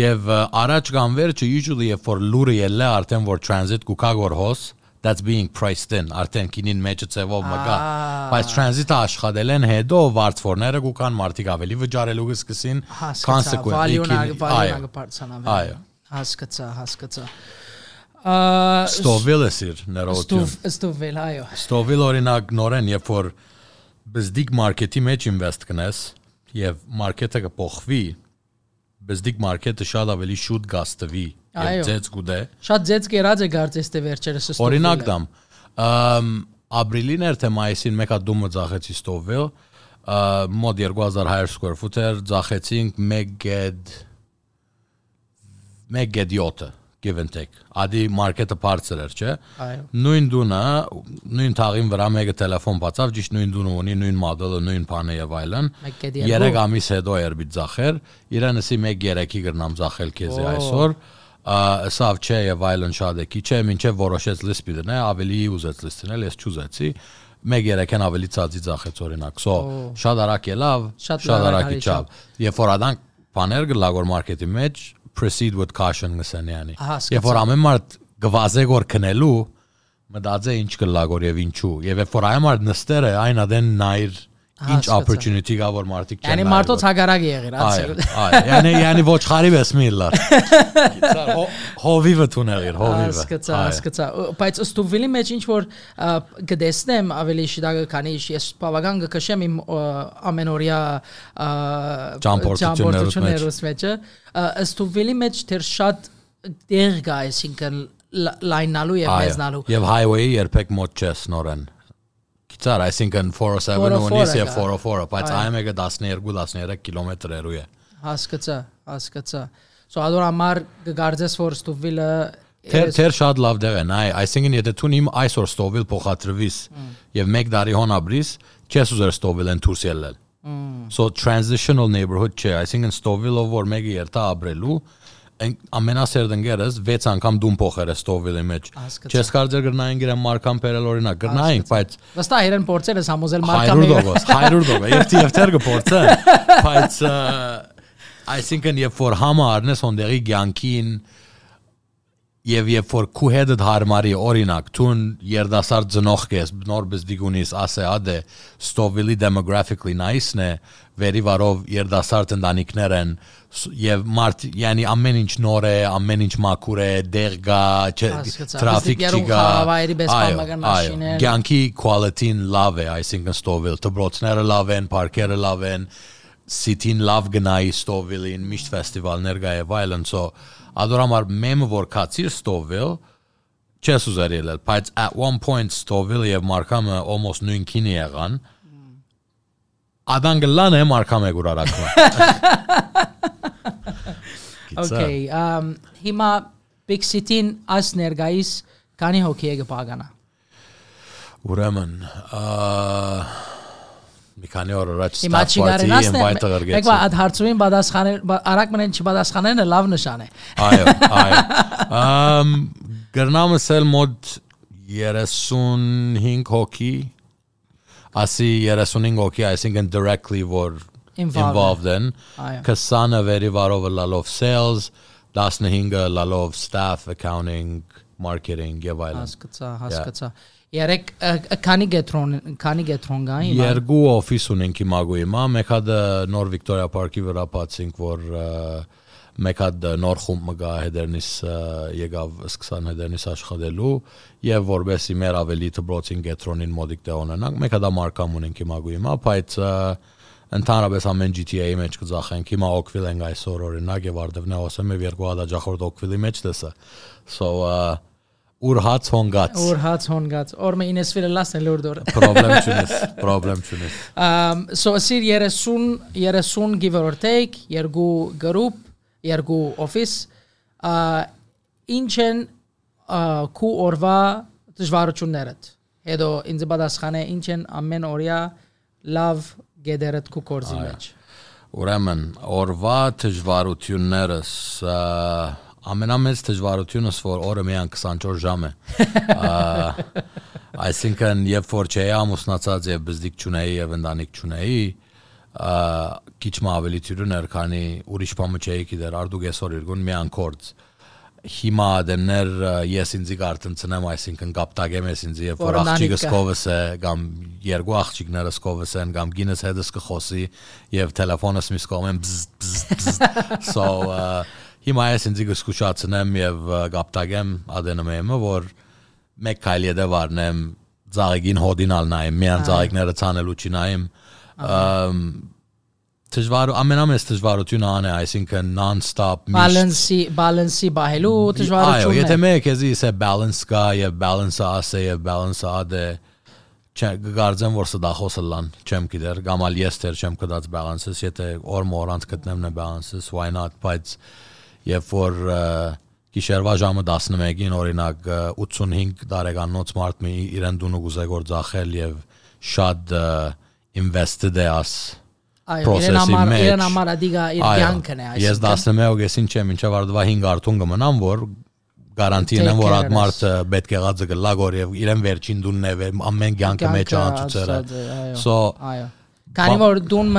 Speaker 2: եւ առաջ կամ վերջը usually if for լուրը ելը արդեն որ transit կուկա գոր հոս that's being priced in. Արդեն քինին մեջը ծևով մգա բայց transit-ը աշխատել են հետո վարձորները կան մարդիկ ավելի վճարելու կսկսին
Speaker 1: consequently այո հասկացա հասկացա
Speaker 2: Ստովիլը սիր ներողություն
Speaker 1: Ստովիլ այո
Speaker 2: Ստովիլ օրինակ նորեն երբ որ բզդիկ մարքեթի մեջ ինվեստ կնես եւ մարքեթը կփոխվի բզդիկ մարքեթը շատ ավելի շուտ գաստվի եւ ձեծ գուդե
Speaker 1: շատ ձեծ կերած է գարձես թե վերջերս
Speaker 2: ստովիլ օրինակ դամ ըմ ապրիլին էր թե մայիսին մեկ հատ դումը ծախեցի ստովիլ մոտ 2100 square foot-էր ծախեցինք 1 get 1 get 7 give and take։ Ադի մարքեթը բարձր էր, չէ։ Այո։ Նույն դունը, նույն թաղին վրա մեկը տելեֆոն բացավ, ճիշտ նույն դունը ունի, նույն մոդելը, նույն բանը եւ այլն։ 3 ամիս հետո էր բիտ ծախեր, իրանսի 1-3-ի գրնամ ծախել քեզի այսօր սավ չէ եւ այլն շատ է քիչ է ինչեւ որոշեց լիսպի դնել ավելի ուզեց լիստ դնել ես չուզեցի մեկ երեքեն ավելի ծածի ծախեց օրինակ սո շատ արագ ելավ շատ արագ իջավ երբ որ ադան բաներ գլագոր մարքեթի մեջ proceed with caution նսանյանի երբ որ ամեն մարդ գվազե գոր քնելու մտածե ինչ գլագոր եւ ինչու եւ երբ որ այ մարդ նստերը այնա դեն նայր ինչ opportunity կա որ մարդիկ չեն նայել,
Speaker 1: մարդոց հագարակ եղիր,
Speaker 2: Այո,
Speaker 1: ասել։
Speaker 2: այո, yani yani ոչխարի վես միլլար։ Հովիվը թուներիր, հովիվը։
Speaker 1: Հասկացա, հասկացա։ Բայց ստուվիլի մեջ ինչ որ գտեսնեմ ավելի շիտակը քանի ես բավական կքշեմ իմ ամենօրյա
Speaker 2: ճամփորդություններուց
Speaker 1: մեջը ա, ստուվիլի մեջ դեռ շատ դեր կա, այսինքն լայնալու եւ մեզնալու։
Speaker 2: Եվ highway-ի երբեք մոտ չես նորեն։ Գիտար, այսինքն 407 ունիս
Speaker 1: 404-ը
Speaker 2: եւ
Speaker 1: կա։
Speaker 2: 404-ը, բայց մեկը 12-13 կիլոմետրերու է։
Speaker 1: Հասկացա, հասկացա։ So ադոր համար կգարձես որ ստուվիլը
Speaker 2: Թեր թեր շատ լավ դեղ են, այ, այսինքն եթե դու իմ այսօր ստովիլ փոխադրվիս եւ 1 տարի հոնաբրիս, չես ուզեր ստովիլ են դուրս ելնել։ So transitional neighborhood չէ, այսինքն ստովիլով որ մեկը երթա ապրելու, ամենասերտ ընկերս 6 անգամ դում փոխեր ստովիլի մեջ։ Չես կարծեր գրնային գիրեմ մարկան բերել օրինակ, գրնային, բայց
Speaker 1: վստահ իրեն փորձել ես համոզել
Speaker 2: 100 դոգոս, 100 դոգոս, եւ դի եւ դեր կփորձե, բայց այսինքն երբ որ համը առնես ոնդերի ցանկին եւ երբ որ քու հետդ հարմարի օրինակ տուն երդասար ծնող կես նոր բզդիգունիս ասե ադե ստովիլի demographically nice-ն է վերի վարով երդասար ընտանիքներ են եւ մարդ yani ամեն ինչ նոր է ամեն ինչ մաքուր է դեր գա տրաֆիկ չի գա այո, Կյանքի quality-ն լավ է, այսինքն Stowville, դբրոցները լավ են, պարկերը լավ են, city-ն լավ գնայի Stowville-ին, միշտ ֆեստիվալներ կա եւ այլն, so ադորամար մեմը որ կացիր Stowville չես ուզեր ելել, բայց at one point Stowville եւ Markham-ը almost նույն քինի եղան։ Ադանգլան է Markham-ը գուրարակում։ *laughs*
Speaker 1: Okay, um հիմա Big City-ն աս ներգայիս քանի հոգի է կպագանա։
Speaker 2: Ուրեմն, ա մի քանի օր առաջ
Speaker 1: Հիմա
Speaker 2: staff
Speaker 1: չի
Speaker 2: party
Speaker 1: կարենասն
Speaker 2: invite
Speaker 1: է։
Speaker 2: ղրգեցի։
Speaker 1: Եկվա այդ հարցումին պատասխանել արագ մնեն չպատասխանելը լավ նշան է։
Speaker 2: Այո, այո։ *laughs* Ամ գրնամս էլ մոտ 35 հոգի ասի 35 հոգի, այսինքն directly որ
Speaker 1: Involved
Speaker 2: են։
Speaker 1: Այո։
Speaker 2: 20-ը վերի վարով լալով sales, 15-ը լալով staff, accounting, marketing եւ այլն։
Speaker 1: Հասկացա, հասկացա։ Երեք քանի գետրոն քանի գետրոն կա հիմա։
Speaker 2: Երկու օֆիս ունենք հիմա գույմա, մեկ հատը նոր Վիկտորիա պարկի վրա բացինք, որ մեկ հատ նոր խումբ մգա հետերնից եկավ սկսան հետերնից աշխատելու եւ որբեսի մեր ավելի դբրոցին գետրոնին մոդիկ դե ունենանք, մեկ հատ մարկամ ունենք հիմա գույմա, բայց ընդհանրապես ամեն GTA-ի մեջ կծախենք հիմա Oakville ենք այսօր օրինակ եւ արդևնա ասեմ եւ երկու հատ աջախորդ Oakville-ի մեջ տեսա so ը, ուր հաց հոնգած
Speaker 1: Որ հաց հոնգած, օրմե ինեսվիլը լասն լորդոր։
Speaker 2: problem չունես *laughs* problem չունես
Speaker 1: Um so ասիր 30 30 give or take, երկու group, երկու office, ա ինչ են ա, քու օրվա դժվարություններդ։ Հետո ինձ պատասխան է ինչ են ամեն օրյա լավ գեդերդ քու կորզի մեջ։
Speaker 2: Ուրեմն, օրվա դժվարություններս ա, ամենամեծ դժվարությունս որ օրը միայն 24 ժամ է։ *laughs* Այսինքն, երբ որ չէի ամուսնացած եւ բզդիկ չունեի եւ ընտանիք չունեի, քիչ մ ավելի թյուրն էր, քանի ուրիշ բանը չէի գիտեր, արդուք այսօր իրգուն միայն կորց հիմա դեմներ ես ինձի կարտնցնեմ, այսինքն կապտագեմ ես ինձի, երբ որ աղջիկս կովս է, կամ երկու աղջիկներս կովս են, կամ գինս հետս կխոսի եւ տելեֆոնս միս կողմեն բզ բզ բզ *laughs* so ա, հիմա ես ինձի կսկուշացնեմ եւ ա, կապտագեմ ադենը մեմը որ մեկ քայլ յետե վարնեմ ծաղիկին հոդինալ նայեմ միան ծաղիկները ցանելու չի նայեմ ըմ դժվար ամենամեծ դժվարությունը ան է այսինքն non-stop
Speaker 1: Բալանսի բալանսի բահելու
Speaker 2: Այո,
Speaker 1: դժվարությունն
Speaker 2: եթե մեկ էզի սա balance կա եւ balance-ը ասե եւ balance-ը ադե չէ գարձեմ որ սա դախոսը լան չեմ գիտեր գամալ ես դեր չեմ կդած balance-ս եթե օր մորանց գտնեմ նե balance-ս why not բայց երբ որ գիշերվա ժամը 11-ին օրինակ ը, 85 տարեկանոց մարդ մի իրեն դունու գուզե որ ձախել եւ շատ invested է
Speaker 1: իրեն
Speaker 2: process-ի մեջ։
Speaker 1: իրեն համար ադիգա իր կյանքն է,
Speaker 2: Ես 11 օգեստին չեմ, ինչեւ արդվա 5 արդուն կմնամ, որ գարանտին եմ, որ այդ մարդը պետք է գածը գլա գոր եւ իրեն վերջին դունն է ամեն կյանքը մեջ անցուցերը։
Speaker 1: Այո,
Speaker 2: So
Speaker 1: այո։ Քանի որ դուն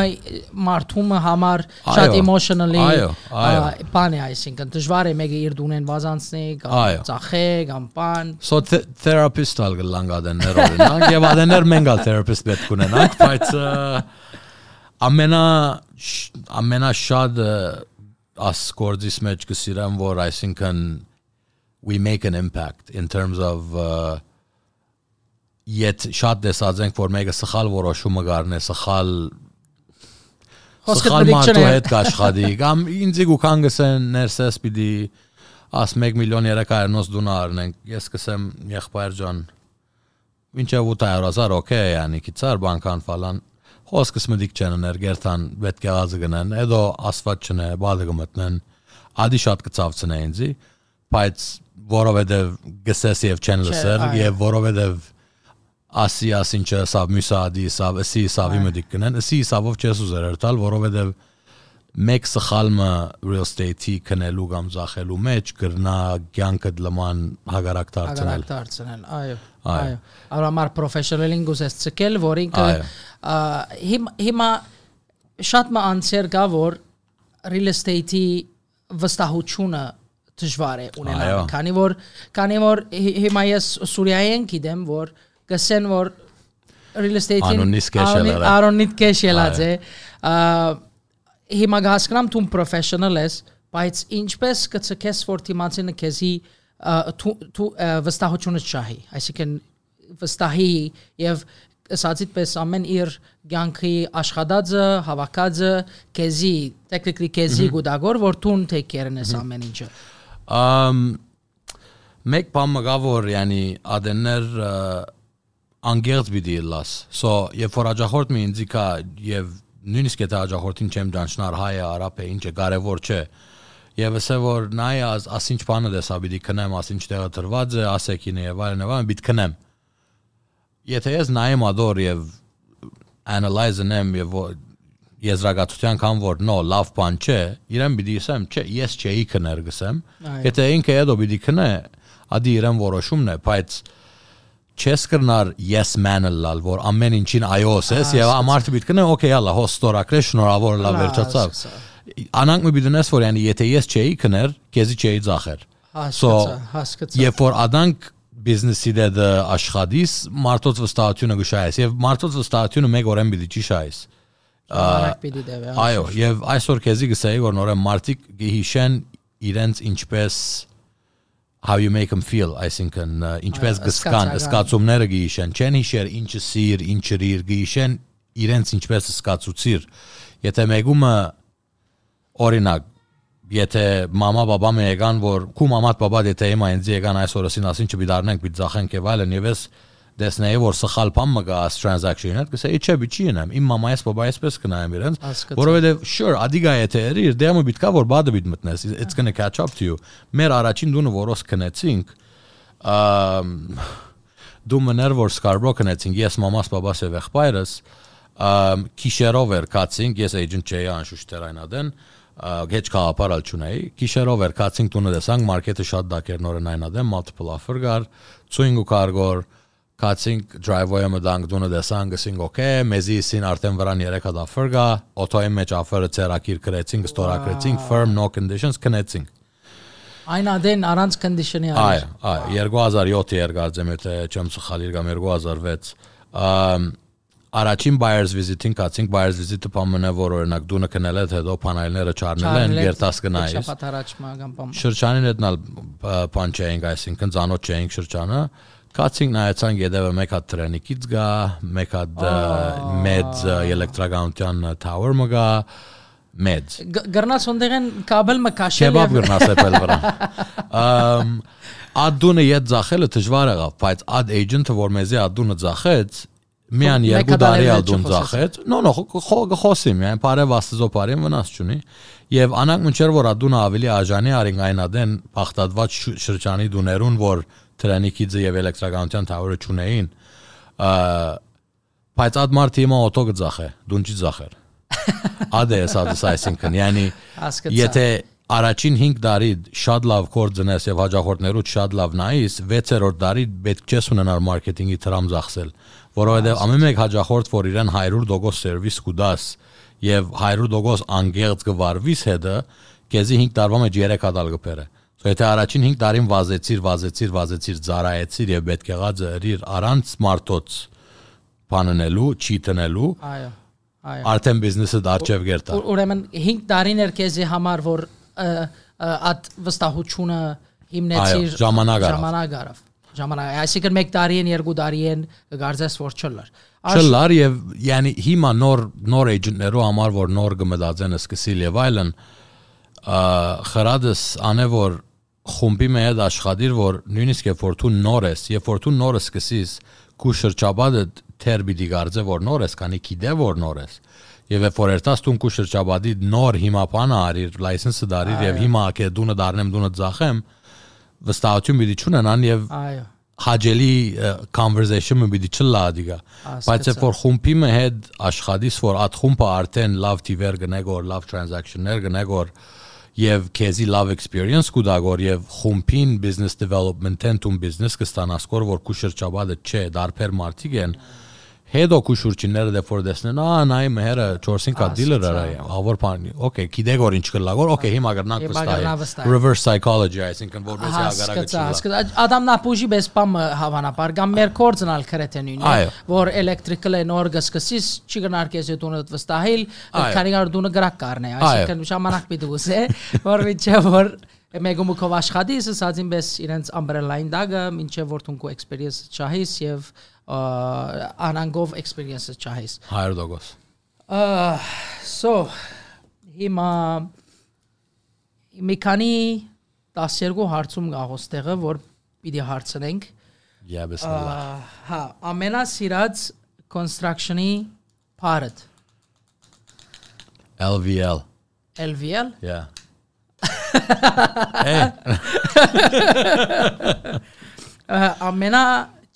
Speaker 1: մարդումը համար շատ emotionally բան է, այսինքն դժվար է մեկը իր դունեն բազանցնի կամ ծախե կամ բան։
Speaker 2: So th- therapist ալ գլանք ադեններ օրինակ եւ ադեններ մենք ալ therapist պետք ունենանք, բայց ամենա ամենա շատ ը, աս կորձիս մեջ կսիրեմ որ այսինքն we make an impact in terms of uh, yet շատ դեսած ենք որ մեկը սխալ որոշումը գարնե սխալ սխալ մարդու հետ կաշխատի կամ ինձ ու կանգս են ներսես պիտի աս 1 միլիոն 300 դունա առնենք ես կսեմ եղբայր ջան ինչեւ 800000 օքեյ yani քիծար բանկան ֆալան խոսքս մդիկ չեն ներգերտան պետք է ազը գնան հետո ասված չնե բադը գմտնեն ադի շատ կծավցնե ինձի բայց որովհետեւ գսես եւ չեն
Speaker 1: այո։
Speaker 2: եւ որովհետեւ ասի ասինչը սավ մյուսադի սավ ասի սավի մդիկ կնեն ասի սավով չես ուզեր երթալ որովհետեւ մեկ սխալմը real estate-ի կնելու կամ զախելու մեջ գրնա ցանկը դլման հագարակ դարձնել
Speaker 1: Ագարակ դարձնել, այո։
Speaker 2: Այո։
Speaker 1: Արամար պրոֆեսիոնալին գուզես ցկել, որ ինքը հիմա շատ մը անցեր կա որ real estate-ի վստահությունը դժվար է ունենալ, քանի որ քանի որ հի- հիմա ես Սուրիայեն գիտեմ որ գսեն որ real estate-ին
Speaker 2: Անոնից է։
Speaker 1: Անոնից ա, Հիմա հասկնամ դու professional ես, բայց ինչպես կցկես որ թիմացինը քեզի ա, վստահությունը չահի, այսինքն վստահի եւ ասածիդ պես ամեն իր ցանկի աշխատածը, հավաքածը քեզի, technically քեզի գուտագոր որ դու take care-ն ես ամեն ինչը։
Speaker 2: Ամ մեկ բան մգա որ yani ադեններ ը, անգերց պիտի լաս so երբ որ աջախորդ մի ինձի կա եւ նույնիսկ եթե աջախորդին չեմ դանչնար հայ է արաբ է ինչ է կարևոր չէ եւ ասե որ նայ աս ասինչ բանը դեսա պիտի քնեմ ասինչ տեղը դրված է ասեկին եւ այլն եւ այլն պիտի քնեմ եթե ես նայեմ ադոր եւ analyze-ն եւ եզրակացության կամ որ նո լավ բան չէ իրեն պիտի ասեմ չէ ես չէի քներ գսեմ եթե ինքը հետո պիտի քնե ադի իրեն որոշումն է բայց չես կրնար yes man-ը լալ, որ ամեն ինչին այոս ես եւ ամարտը պիտի կնա, օքեյ, հալա, հո ստորակրե, շնորհավոր լավ վերջացավ։ Անանք մի բիդնես որ յանի եթե ես չէի կներ, քեզի չէի ծախեր։
Speaker 1: So,
Speaker 2: երբ որ ադանք բիզնեսի դեդ աշխատիս, մարդոց վստահությունը գշայես եւ մարդոց վստահությունը մեկ օրեն պիտի ճիշայես։ Այո, եւ այսօր քեզի գսեի որ նորը մարտիկ գիհիշեն իրենց ինչպես how you make them feel այսինքն ը, ինչպես գսկան սկացումները գիհիշեն չեն հիշեր ինչը սիր ինչը իր գիհիշեն իրենց ինչպես սկացուցիր եթե մեգումը օրինակ եթե մամա բաբա մը եկան որ քու մամատ բաբա դե հիմա ինձ եկան այսօր ասին ասին չբիդարնենք պիտ զախենք եւ այլն եւ ես դեսնեի որ սխալ բան մը գա transaction-ը կսեի չէ բիչի ինեմ իմ մամայես բաբայես պես կնայեմ իրենց որովհետեւ sure ադիգա եթե երի իր դեմը բիտկա որ բադը բիտ մտնես it's going to catch up to you մեր առաջին դունը որոս կնեցինք դու մներ որ Scarborough կնեցինք ես մամաս բաբաս եւ եղբայրս քիշերով էր կացինք ես agent չէի անշուշտ դերայնադեն գեչ կապարալ չունեի քիշերով էր կացինք տունը դեսանք մարքեթը շատ դակեր նորեն այնադեն multiple offer գար ցույնգ ու կարգոր կացինք driveway-ը մտանք տունը դեսանք գսինք օքեյ մեզի սին արդեն վրան 3 հատ offer գա օտոյի մեջ offer-ը ցերակիր գրեցինք ստորակրեցինք firm no conditions կնեցինք
Speaker 1: Այն ադեն առանց condition-ի
Speaker 2: Այո, այո, 2007 երգարձեմ, եթե չեմ սխալիր կամ 2006։ Ամ առաջին buyers visit-ին կացինք buyers visit-ը պամնը որ օրինակ դունը կնել է հետո փանայլները չառնել են երտաս կնայես։
Speaker 1: Շապատ առաջ կամ բամ։
Speaker 2: Շրջանին հետնալ բան չէինք, այսինքն ցանոթ չէինք շրջանը։ Կացինք նայեցանք յետևը մեկ հատ տրենիկից գա, մեկ հատ մեծ ը, էլեկտրականության tower մը գա, մեծ
Speaker 1: Գրնաս ոնդեղեն կաբել մը քաշել
Speaker 2: Քեբաբ գրնաս էպել վրա։ *laughs* Ամ ադունը իդ զախելը դժվար եղավ, բայց ad agent-ը որ մեզի ադունը զախեց, միան երկու տարի ադուն No, no, խո խոսի, միայն բարև աստծո բարին վնաս չունի։ Եվ անանք մինչեր որ ադունը ավելի աժանի արին այնադեն բախտadված շ- շրջանի դուներուն, որ տրենիկիձը եւ էլեկտրականության տավերը չունեին։ Ա բայց ad մարտի հիմա օտո գծախե, դուն չի զախեր։ *laughs* Ադե էս ադես այսինքն, yani Եթե առաջին 5 տարի շատ լավ կորձնես եւ հաջողորդներուց շատ լավ նայես 6-րդ տարի պետք չէ ունենալ մարքեթինգի տրամ ծախսել որովհետեւ ամեն մեկ հաջողորդ որ իրեն 100% սերվիս կուդաս եւ 100% անգերց գվարվիս հետը քեզի 5 տարվա մեջ 3 հատ գբերը So եթե առաջին 5 տարին վազեցիր, վազեցիր, վազեցիր, ծարայեցիր եւ պետք եղած իր առանց մարտոց բաննելու, չի տնելու,
Speaker 1: Այո։ Այո։
Speaker 2: արդեն բիզնեսը դարչև գերտա։
Speaker 1: Ուրեմն 5 տարին էր քեզի համար որ at վստահությունը հիմնեցիր
Speaker 2: ժամանակ արավ։
Speaker 1: ժամանակ արավ ժամանակ այսինքն 1 տարի են 2 տարի են գարձես որ չլար
Speaker 2: Չլար եւ yani հիմա նոր նոր էջենտներու համար որ նոր գմդածեն սկսիլ եւ այլն խրադս անե որ խումբի մեջ աշխատիր որ նույնիսկ երբ որ դու նոր ես երբ որ դու նորը սկսես քու շրջաբադը թեր պիտի գարձե որ նոր ես քանի գիտե որ նոր ես եւ երբ որ երտաս դու քու շրջաբադի նոր հիմա բանը արիր լայսենսը դարիր եւ հիմա կե դունը դառնեմ դունը ծախեմ վստահություն պիտի չունենան եւ
Speaker 1: այո
Speaker 2: հաջելի conversation-ը պիտի չլա դիգա բայց երբ որ խումբի հետ աշխատիս որ այդ խումբը արդեն լավ տիվեր գնեգոր լավ transaction-ներ գնեգոր եւ քեզի love experience կուդագոր եւ խումբին business development-ն տուն business կստանասկոր որ քու շրջաբադը չէ դարբեր մարտիկ են հետո քուշուրչիները դե որ դեսնեն ա նայ մերը 4-ին կա դիլեր արայ ավոր բանի օքեյ գիտեք որ ինչ օքեյ հիմա գտնանք
Speaker 1: Հիմա գտնանք
Speaker 2: վստահ reverse psychology այսինքն որովհետեւ
Speaker 1: հասկացա
Speaker 2: ագարակը
Speaker 1: հասկացա ադամ նապուժի բես պամ հավանաբար կամ մեր կորձն ալ քրեթե նույնն
Speaker 2: Այո։
Speaker 1: որ են օր գսկսիս չի գնարկես դունը վստահիլ
Speaker 2: Այո։
Speaker 1: քանի գար դունը գրակ կառնե այսինքն ժամանակ պիտի ուզե որ միջը որ մեգումուկով աշխատի ասածին բես իրենց umbrella-ին դագը ինչեւ որ թունքու experience չահիս եւ անանգով experience չահիս
Speaker 2: 100%
Speaker 1: Uh, so հիմա մի քանի 12 հարցում գաղոս տեղը որ պիտի հարցնենք
Speaker 2: yeah bismillah
Speaker 1: հա ամենասիրած construction-ի part
Speaker 2: LVL
Speaker 1: LVL
Speaker 2: yeah *laughs* Hey,
Speaker 1: ա, ամենա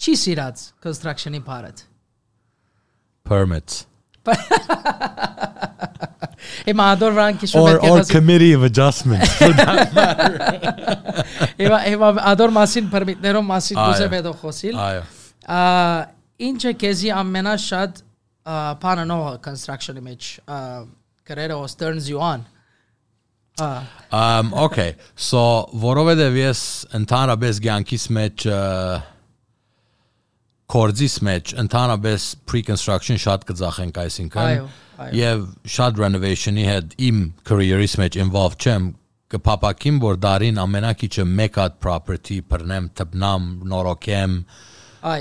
Speaker 1: չի սիրած construction-ի part
Speaker 2: permits.
Speaker 1: Հիմա ադոր վրան քիշում
Speaker 2: or
Speaker 1: եք
Speaker 2: or
Speaker 1: ես
Speaker 2: committee of adjustment.
Speaker 1: Հիմա հիմա ադոր մասին permit-ներով մասին
Speaker 2: Այո։
Speaker 1: դուզե պետք խոսիլ
Speaker 2: այո
Speaker 1: Ա, ինչը քեզի ամենաշատ բանը նո construction-ի մեջ ա, գրերը was turns you on ա
Speaker 2: Um okay so որովհետև ես ընդհանրապես ցանկիս մեջ ը, կորձիս մեջ ընդհանրապես pre-construction շատ կձախենք այսինքն եւ շատ renovation-ի հետ իմ career-իս մեջ involved չեմ կփապակիմ որ դարին ամենակիչը մեկ հատ property բռնեմ տպնամ նորոգեմ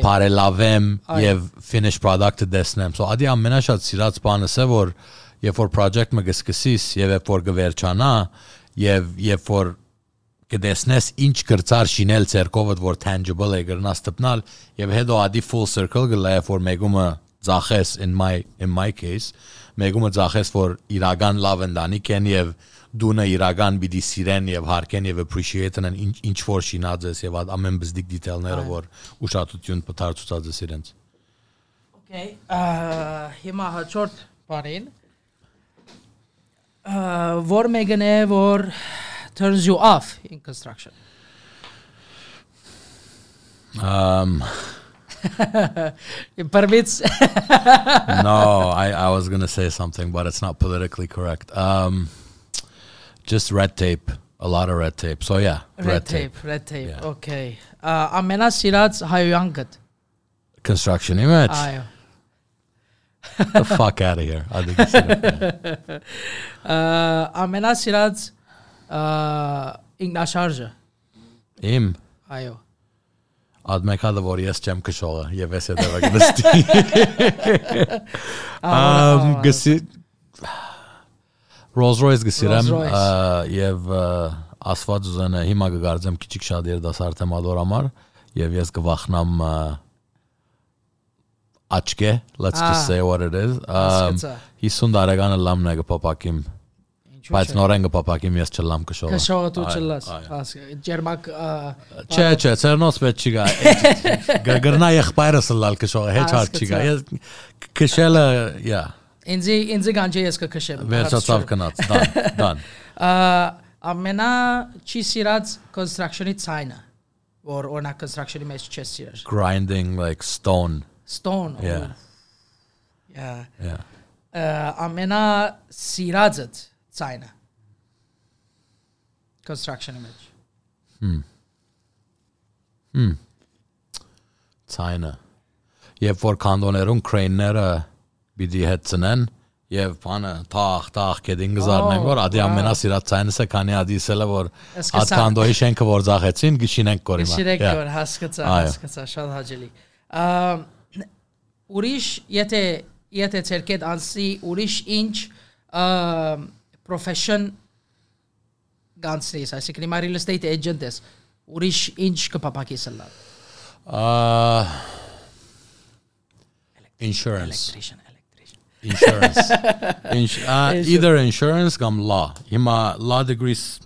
Speaker 2: բարելավեմ եւ finish product-ը դեսնեմ so ադի ամենաշատ սիրած բանս է որ երբ որ project-ը գսկսիս եւ երբ որ գվերջանա եւ երբ որ կդեսնես ինչ կրծար շինել ցերկովդ որ tangible է գրնաս տպնալ եւ հետո ադի full circle գլա որ մեգումը ծախես in my in my case մեգումը ծախես որ իրական լավ ընդանիք են եւ դունը իրական պիտի սիրեն եւ հարգեն եւ appreciate-ն ինչ ինչ որ շինած ես եւ ամեն բզդիկ դետալները որ ուշադրություն պտարծուցած ես իրենց
Speaker 1: Okay. Հիմա հաջորդ բանին uh, vor megane vor turns you off in construction?
Speaker 2: Um, *laughs* it
Speaker 1: permits. *laughs*
Speaker 2: no, I, I was going to say something, but it's not politically correct. Um, just red tape, a lot of red tape. So, yeah,
Speaker 1: red, red tape, tape, Red tape,
Speaker 2: yeah.
Speaker 1: okay. Uh, amena sirats hayuyangat.
Speaker 2: Construction image. The fuck out of here.
Speaker 1: Uh, ամենասիրած uh, ինքնաշարժը
Speaker 2: Im
Speaker 1: այո
Speaker 2: mekada որ ես չեմ քշողը եւ ես հետեւա գնստի։ Um գսի Rolls Royce գսիրեմ
Speaker 1: Rolls-Royce.
Speaker 2: ա, եւ ասված ուզենը հիմա կգարձեմ քիչիկ շատ երդասարդ եմ ադոր համար եւ ես կվախնամ աչկե let's
Speaker 1: Ah.
Speaker 2: just say what it is um
Speaker 1: Հասկացա։
Speaker 2: 50 տարեկանը լամն է կփապակիմ բայց նորեն կփապակիմ ես չլամ քշողը
Speaker 1: Քշողը դու չլաս ջերմակ
Speaker 2: Չէ, չէ, ցերնոց պետք չի գա։ Գրնա եղբայրս լալ քշողը, հեչ հարց չի գա։ Ես քշելը, yeah,
Speaker 1: ինձի ինձի կանջի ես կքշեմ
Speaker 2: վերջացավ կնած, դան, դան։
Speaker 1: ամենա չի սիրած construction-ի ցայնը, որ օրինակ construction-ի մեջ չի սիրած։
Speaker 2: Grinding like stone.
Speaker 1: Stone.
Speaker 2: Yeah.
Speaker 1: Yeah.
Speaker 2: Yeah.
Speaker 1: Ամենա սիրածը ցայնը։ Construction-ի մեջ։
Speaker 2: Ցայնը։ Երբ որ կանտոներում crane-ները պիտի հետցնեն եւ բանը թախ թախ կեդին գզարնեն որ ադի ամենասիրած ցայնը է քանի ադիսելը որ կանտոյի շենքը որ զախեցին գիշինենք կորիմա։
Speaker 1: Սիրեք
Speaker 2: Yeah.
Speaker 1: որ հասկացա, հասկացա, շատ հաճելի։ Ամ, Ուրիշ, եթե եթե ցերկետ անսի ուրիշ ինչ profession գանցնես, այսինքն հիմա real estate agent ես, ուրիշ ինչ կփապակես լա։
Speaker 2: Uh, insurance.
Speaker 1: Electrician, electrician։
Speaker 2: Insurance. *laughs* Ins uh, either insurance կամ law։ Հիմա law degrees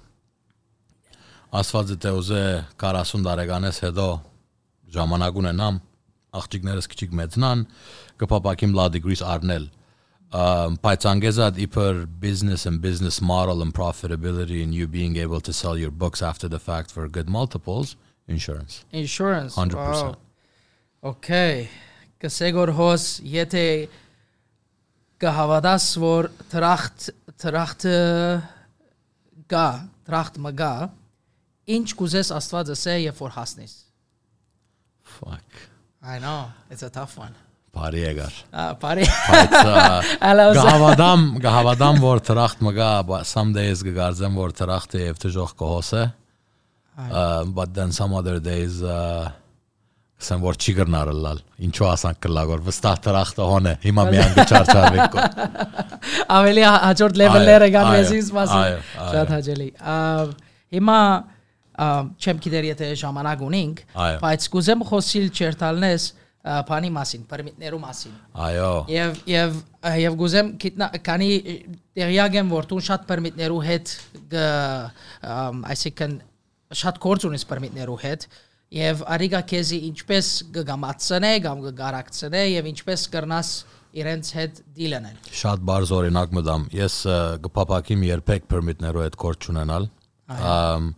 Speaker 2: ասված է թե ուզե 40 տարեկանից հետո ժամանակ ունենամ, աղջիկներս քիչ մեծնան, կփապակի մլա դիգրիս առնել։ Um, բայց iper business and business model and profitability and you being able to sell your books after the fact for good multiples insurance.
Speaker 1: Insurance?
Speaker 2: 100%
Speaker 1: wow. okay. Կսեգոր հոս եթե կհավատաս որ տրախտ տրախտը գա տրախտ մգա ինչ կուզես աստվածը սե երբ որ
Speaker 2: fuck.
Speaker 1: I know, it's a tough one.
Speaker 2: Բարի եկար։
Speaker 1: Ah, բարի։
Speaker 2: Բայց *laughs* Գահավադամ, գահավադամ որ տրախտ մգա, some days կգարձեմ որ տրախտը եւ դժող կհոսե։ Uh, but then some other days uh սեմ որ չի գրնարլալ։ Ինչու ասանք կլագոր վստահ տրախտը հոնե։ Հիմա միան կչարչարվեք։ *laughs*
Speaker 1: Ավելի հաջորդ level-ները
Speaker 2: Այո,
Speaker 1: կան
Speaker 2: այո,
Speaker 1: մեզից մասը։ Շատ հաճելի։ Հիմա չեմ գիտեր եթե ժամանակ ունենք, բայց կուզեմ խոսիլ չերտալնես բանի մասին, պերմիտներու մասին։
Speaker 2: Այո։
Speaker 1: Եվ եւ եւ գուզեմ գիտնա քանի տեղյակ եմ որ դու շատ պերմիտներու հետ այսինքն շատ կորց ունես պերմիտներու հետ եւ արիգա քեզի ինչպես կգամացնե կամ կգարակցնե եւ ինչպես կրնաս իրենց հետ դիլանել։
Speaker 2: Շատ բարձ օրինակ մտամ։ Ես կփապակիմ երբեք permit-ներով հետ կորց չունենալ։ Ամ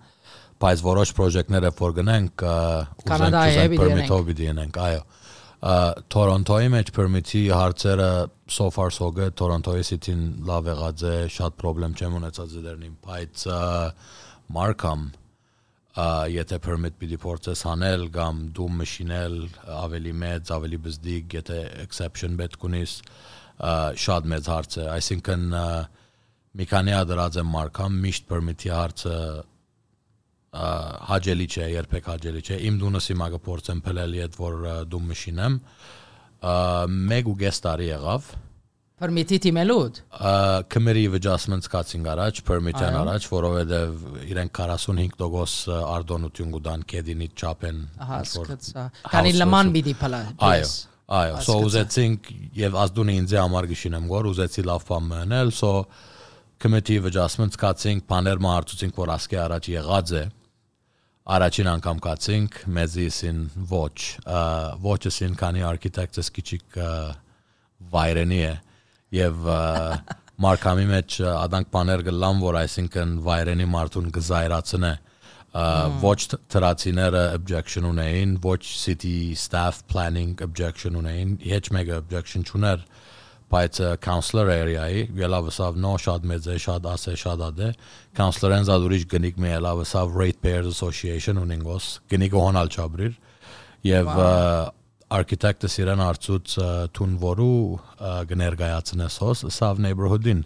Speaker 2: բայց որոշ պրոյեկտները որ գնենք uh, ուզենք permit-ով պիտի ենենք, այո։ Ա, Թորոնտոյի մեջ permit-ի հարցերը so far so good, Թորոնտոյի city-ն լավ եղած է, շատ խնդրեմ չեմ ունեցած դերնին, բայց ա, Markham ա, եթե permit պիտի փորձես անել կամ դու մշինել ավելի մեծ, ավելի բզդիկ, եթե exception պետք ունիս, ա, շատ մեծ հարց է, այսինքն ա, մի քանի ադրած եմ Markham, միշտ permit-ի հարցը ա, հաջելի չէ, երբեք հաջելի չէ։ Իմ դունս հիմա կփորձեմ փլել իդ որ ա, դու մշինեմ։ Մեկ ու կես տարի եղավ։
Speaker 1: Permit-ի թիմելուտ։
Speaker 2: ա, Committee of Adjustments կացին առաջ, permit-յան
Speaker 1: Այո։
Speaker 2: առաջ, որովհետև իրենք 45% արդոնություն կուտան կեդինի չափեն։
Speaker 1: Ահա, սկացա։ Քանի լման պիտի փլա։
Speaker 2: Այո, այո, so ուզեցինք եւ ազդունի ինձ համար գշինեմ գոր, ուզեցի լավ բան մնել, so committee of adjustments կացինք, բաներ մահարցուցինք, որ ասկե առաջ եղած է։ Առաջին անգամ կացինք, մեզիսին ոչ, ոչսին քանի architect-ս քիչիկ վայրենի է եւ Մարկամի մեջ ա, adank բաներ գլան, որ այսինքն վայրենի մարդուն գզայրացնե ոչ տրացիները objection ունեին, ոչ city staff planning objection ունեին, ոչ մեկը objection չուներ, բայց ա, counselor area-ի ելավսավ նո շատ մեծ է, շատ աս է, շատ ադե, counselor-ն զاد ուրիշ գնիկ մի ելավսավ ratepayers association ունենգոս, գնիկը հոնալ չաբրիր ա, architect-ը սիրան արծուց ա, թուն որու ա, գներգայացնես հոս սավ neighborhood-ին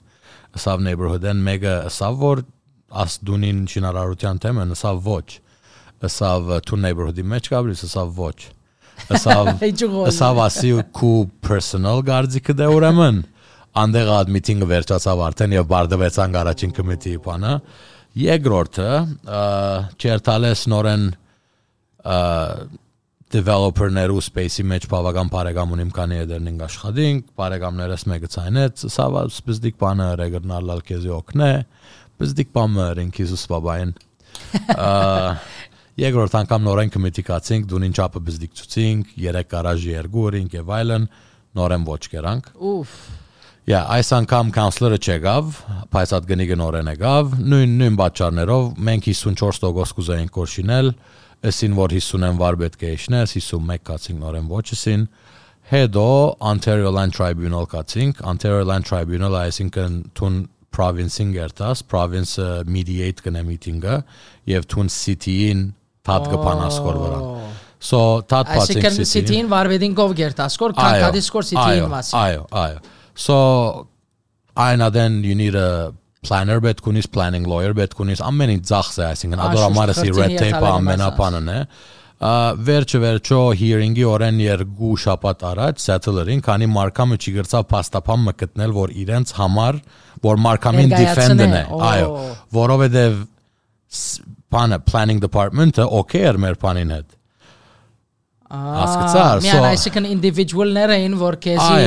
Speaker 2: սավ neighborhood-ն մեգա սավ որ աս դունին շինարարության թեմը սավ ոչ սավ թուն neighborhood-ի մեջ կաբրի սավ ոչ սավ
Speaker 1: Ինչու գոզ։
Speaker 2: սավ ասի քու personal գարձիկը դե ուրեմն անդեղ ad meeting-ը վերջացավ արդեն եւ բարդվեցան առաջին կմիտի բանը երկրորդը չերտալես նորեն developer-ներու space-ի մեջ բավական բարեկամ ունիմ քանի եդերնինգ աշխատինք, բարեկամներս մեկը ցայնեց, սա սպզդիկ բանը ռեգրնալալ քեզի օգնե, բզդիկ բանը ինքիզուս բաբային։ Երկրորդ անգամ նորեն կմիտիկացինք, դունին չափը բզդիկ ցուցինք, երեք գարաժի երկու օրինք եւ այլն, նորեն ոչ կերանք։
Speaker 1: Ուֆ։
Speaker 2: Yeah, այս անգամ counselor-ը չեկավ, բայց այդ գնի գնորեն եկավ, նույն նույն պատճառներով մենք 54% կուզեինք կորշինել, ասին որ 50-ն վար պետք է իջնես, 51 կացինք նորեն ոչսին։ Հետո Ontario Land Tribunal կացինք, Ontario Land Tribunal այսինքն թուն province-ին գերտաս, province-ը mediate կնե meeting-ը եւ թուն city-ին թատ կփանասկոր վրա։ So
Speaker 1: Այսինքն
Speaker 2: փացինք city-ին։
Speaker 1: City-ին վարվեդին կով գերտասկոր, կանկադիսկոր City-ին մաս։
Speaker 2: Այո, այո։ So այնա then you need a planner bet kunis planning lawyer bet kunis ամեն ինչ ծախս է, այսինքն ադոր
Speaker 1: Աշուտ,
Speaker 2: ամարը սի red tape-ը ամենապանն է։ Վերջը վերջո hearing-ի օրեն երկու շաբաթ առաջ settler-ին, քանի Մարկամը չի գրծավ փաստապան մկտնել, որ իրենց համար, որ Մարկամին defend-ն է, այո, որովհետև բանը planning department-ը okay էր մեր բանին հետ։ Հասկացար, so-
Speaker 1: այսինքն individual-ները էին, որ քեզի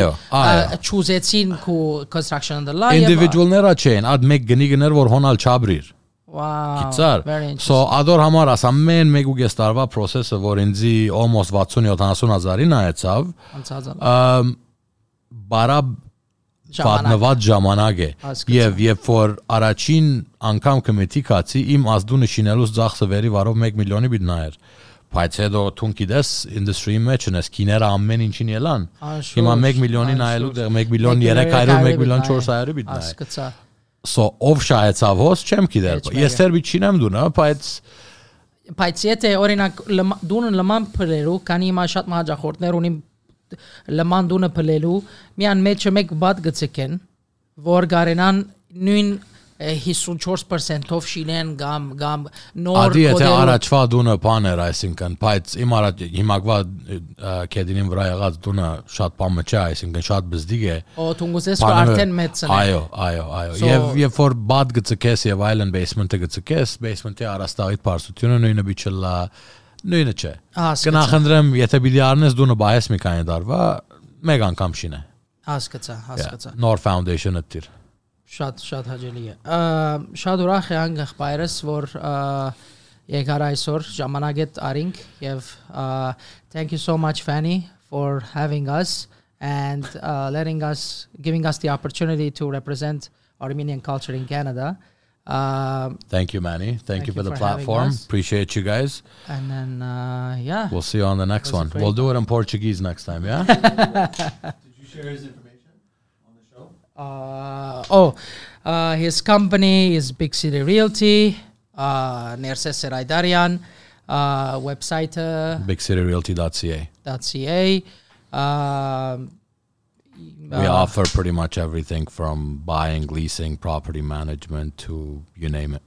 Speaker 1: ճուզեցին քու construction under law։ եւ-
Speaker 2: Individual-ները չէին, ad մեկ գնի գներ որ հոնալ չաբրիր։. Գիտար։ So ադոր համար աս ամեն մեկ ու գես տարվա process-ը որ ինձի almost 60-70 հազարի նայեցավ,
Speaker 1: Անցածը։
Speaker 2: ըմ բարա պատնված ժամանակ է եւ երբ որ առաջին անգամ կմետի կացի իմ ազդունը շինելուց ծախսը վերի վարով 1 միլիոնի բիտ նայեր բայց հետո թուն գիտես industry-ի մեջ ունես քիները ամեն ինչին ելան հիմա 1 միլիոնի նայելու դեղ 1 միլիոն 300 1 միլիոն 400 բիտ նայ so ով շահեցավ հոս չեմ գիտեր ես դեռ չինեմ դունը բայց
Speaker 1: Բայց եթե օրինակ դունը լման փլելու, քանի հիմա շատ մահաճախորդներ ունին լման դունը փլելու, միան մեջը մեկ բադ գցեկեն, որ գարենան նույն է, 54%-ով շինեն կամ կամ նոր
Speaker 2: Ադի եթե առաջվա դունը բաներ, այսինքն, բայց իմ առաջ հիմակվա կեդինին վրա եղած դունը շատ բամը չէ, այսինքն շատ բզդիգ է։
Speaker 1: Օ թունգուսես արդեն մեծն է։
Speaker 2: Այո, այո, այո։ Եվ երբ որ բադ գծկես եւ այլն basement-ը գծկես, basement-ի արաստաղիտ բարձությունը նույնը բիչլա նույնը չէ։ Կնախնդրեմ, եթե պիտի առնես դունը բայես մի քանի տարվա, մեկ անգամ շինե։
Speaker 1: Հասկացա, հասկացա։
Speaker 2: Նոր foundation-ը դիր։
Speaker 1: Շատ շատ հաճելի է։ Շատ ուրախ եմ եղբայրս, որ ա, եկար այսօր ժամանակետ արինք եւ thank you so much Fanny for having us and uh, letting us giving us the opportunity to represent Armenian culture in Canada. Um,
Speaker 2: Thank you, Manny. Thank,
Speaker 1: Thank
Speaker 2: you for
Speaker 1: you
Speaker 2: the
Speaker 1: for
Speaker 2: platform. Appreciate you guys.
Speaker 1: and then uh, yeah,
Speaker 2: We'll see you on the next one. We'll do it in Portuguese next time, yeah? *laughs*
Speaker 3: Did you share his information on the show?
Speaker 1: Uh, oh, uh, his company is Big City Realty, uh, Nerses Seraidarian, uh, website uh,
Speaker 2: BigCityRealty.ca.
Speaker 1: .ca. Um,
Speaker 2: We
Speaker 1: uh,
Speaker 2: offer pretty much everything from buying, leasing, property management to you name it.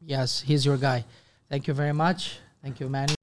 Speaker 1: Yes, he's your guy. Thank you very much. Thank you, Manny.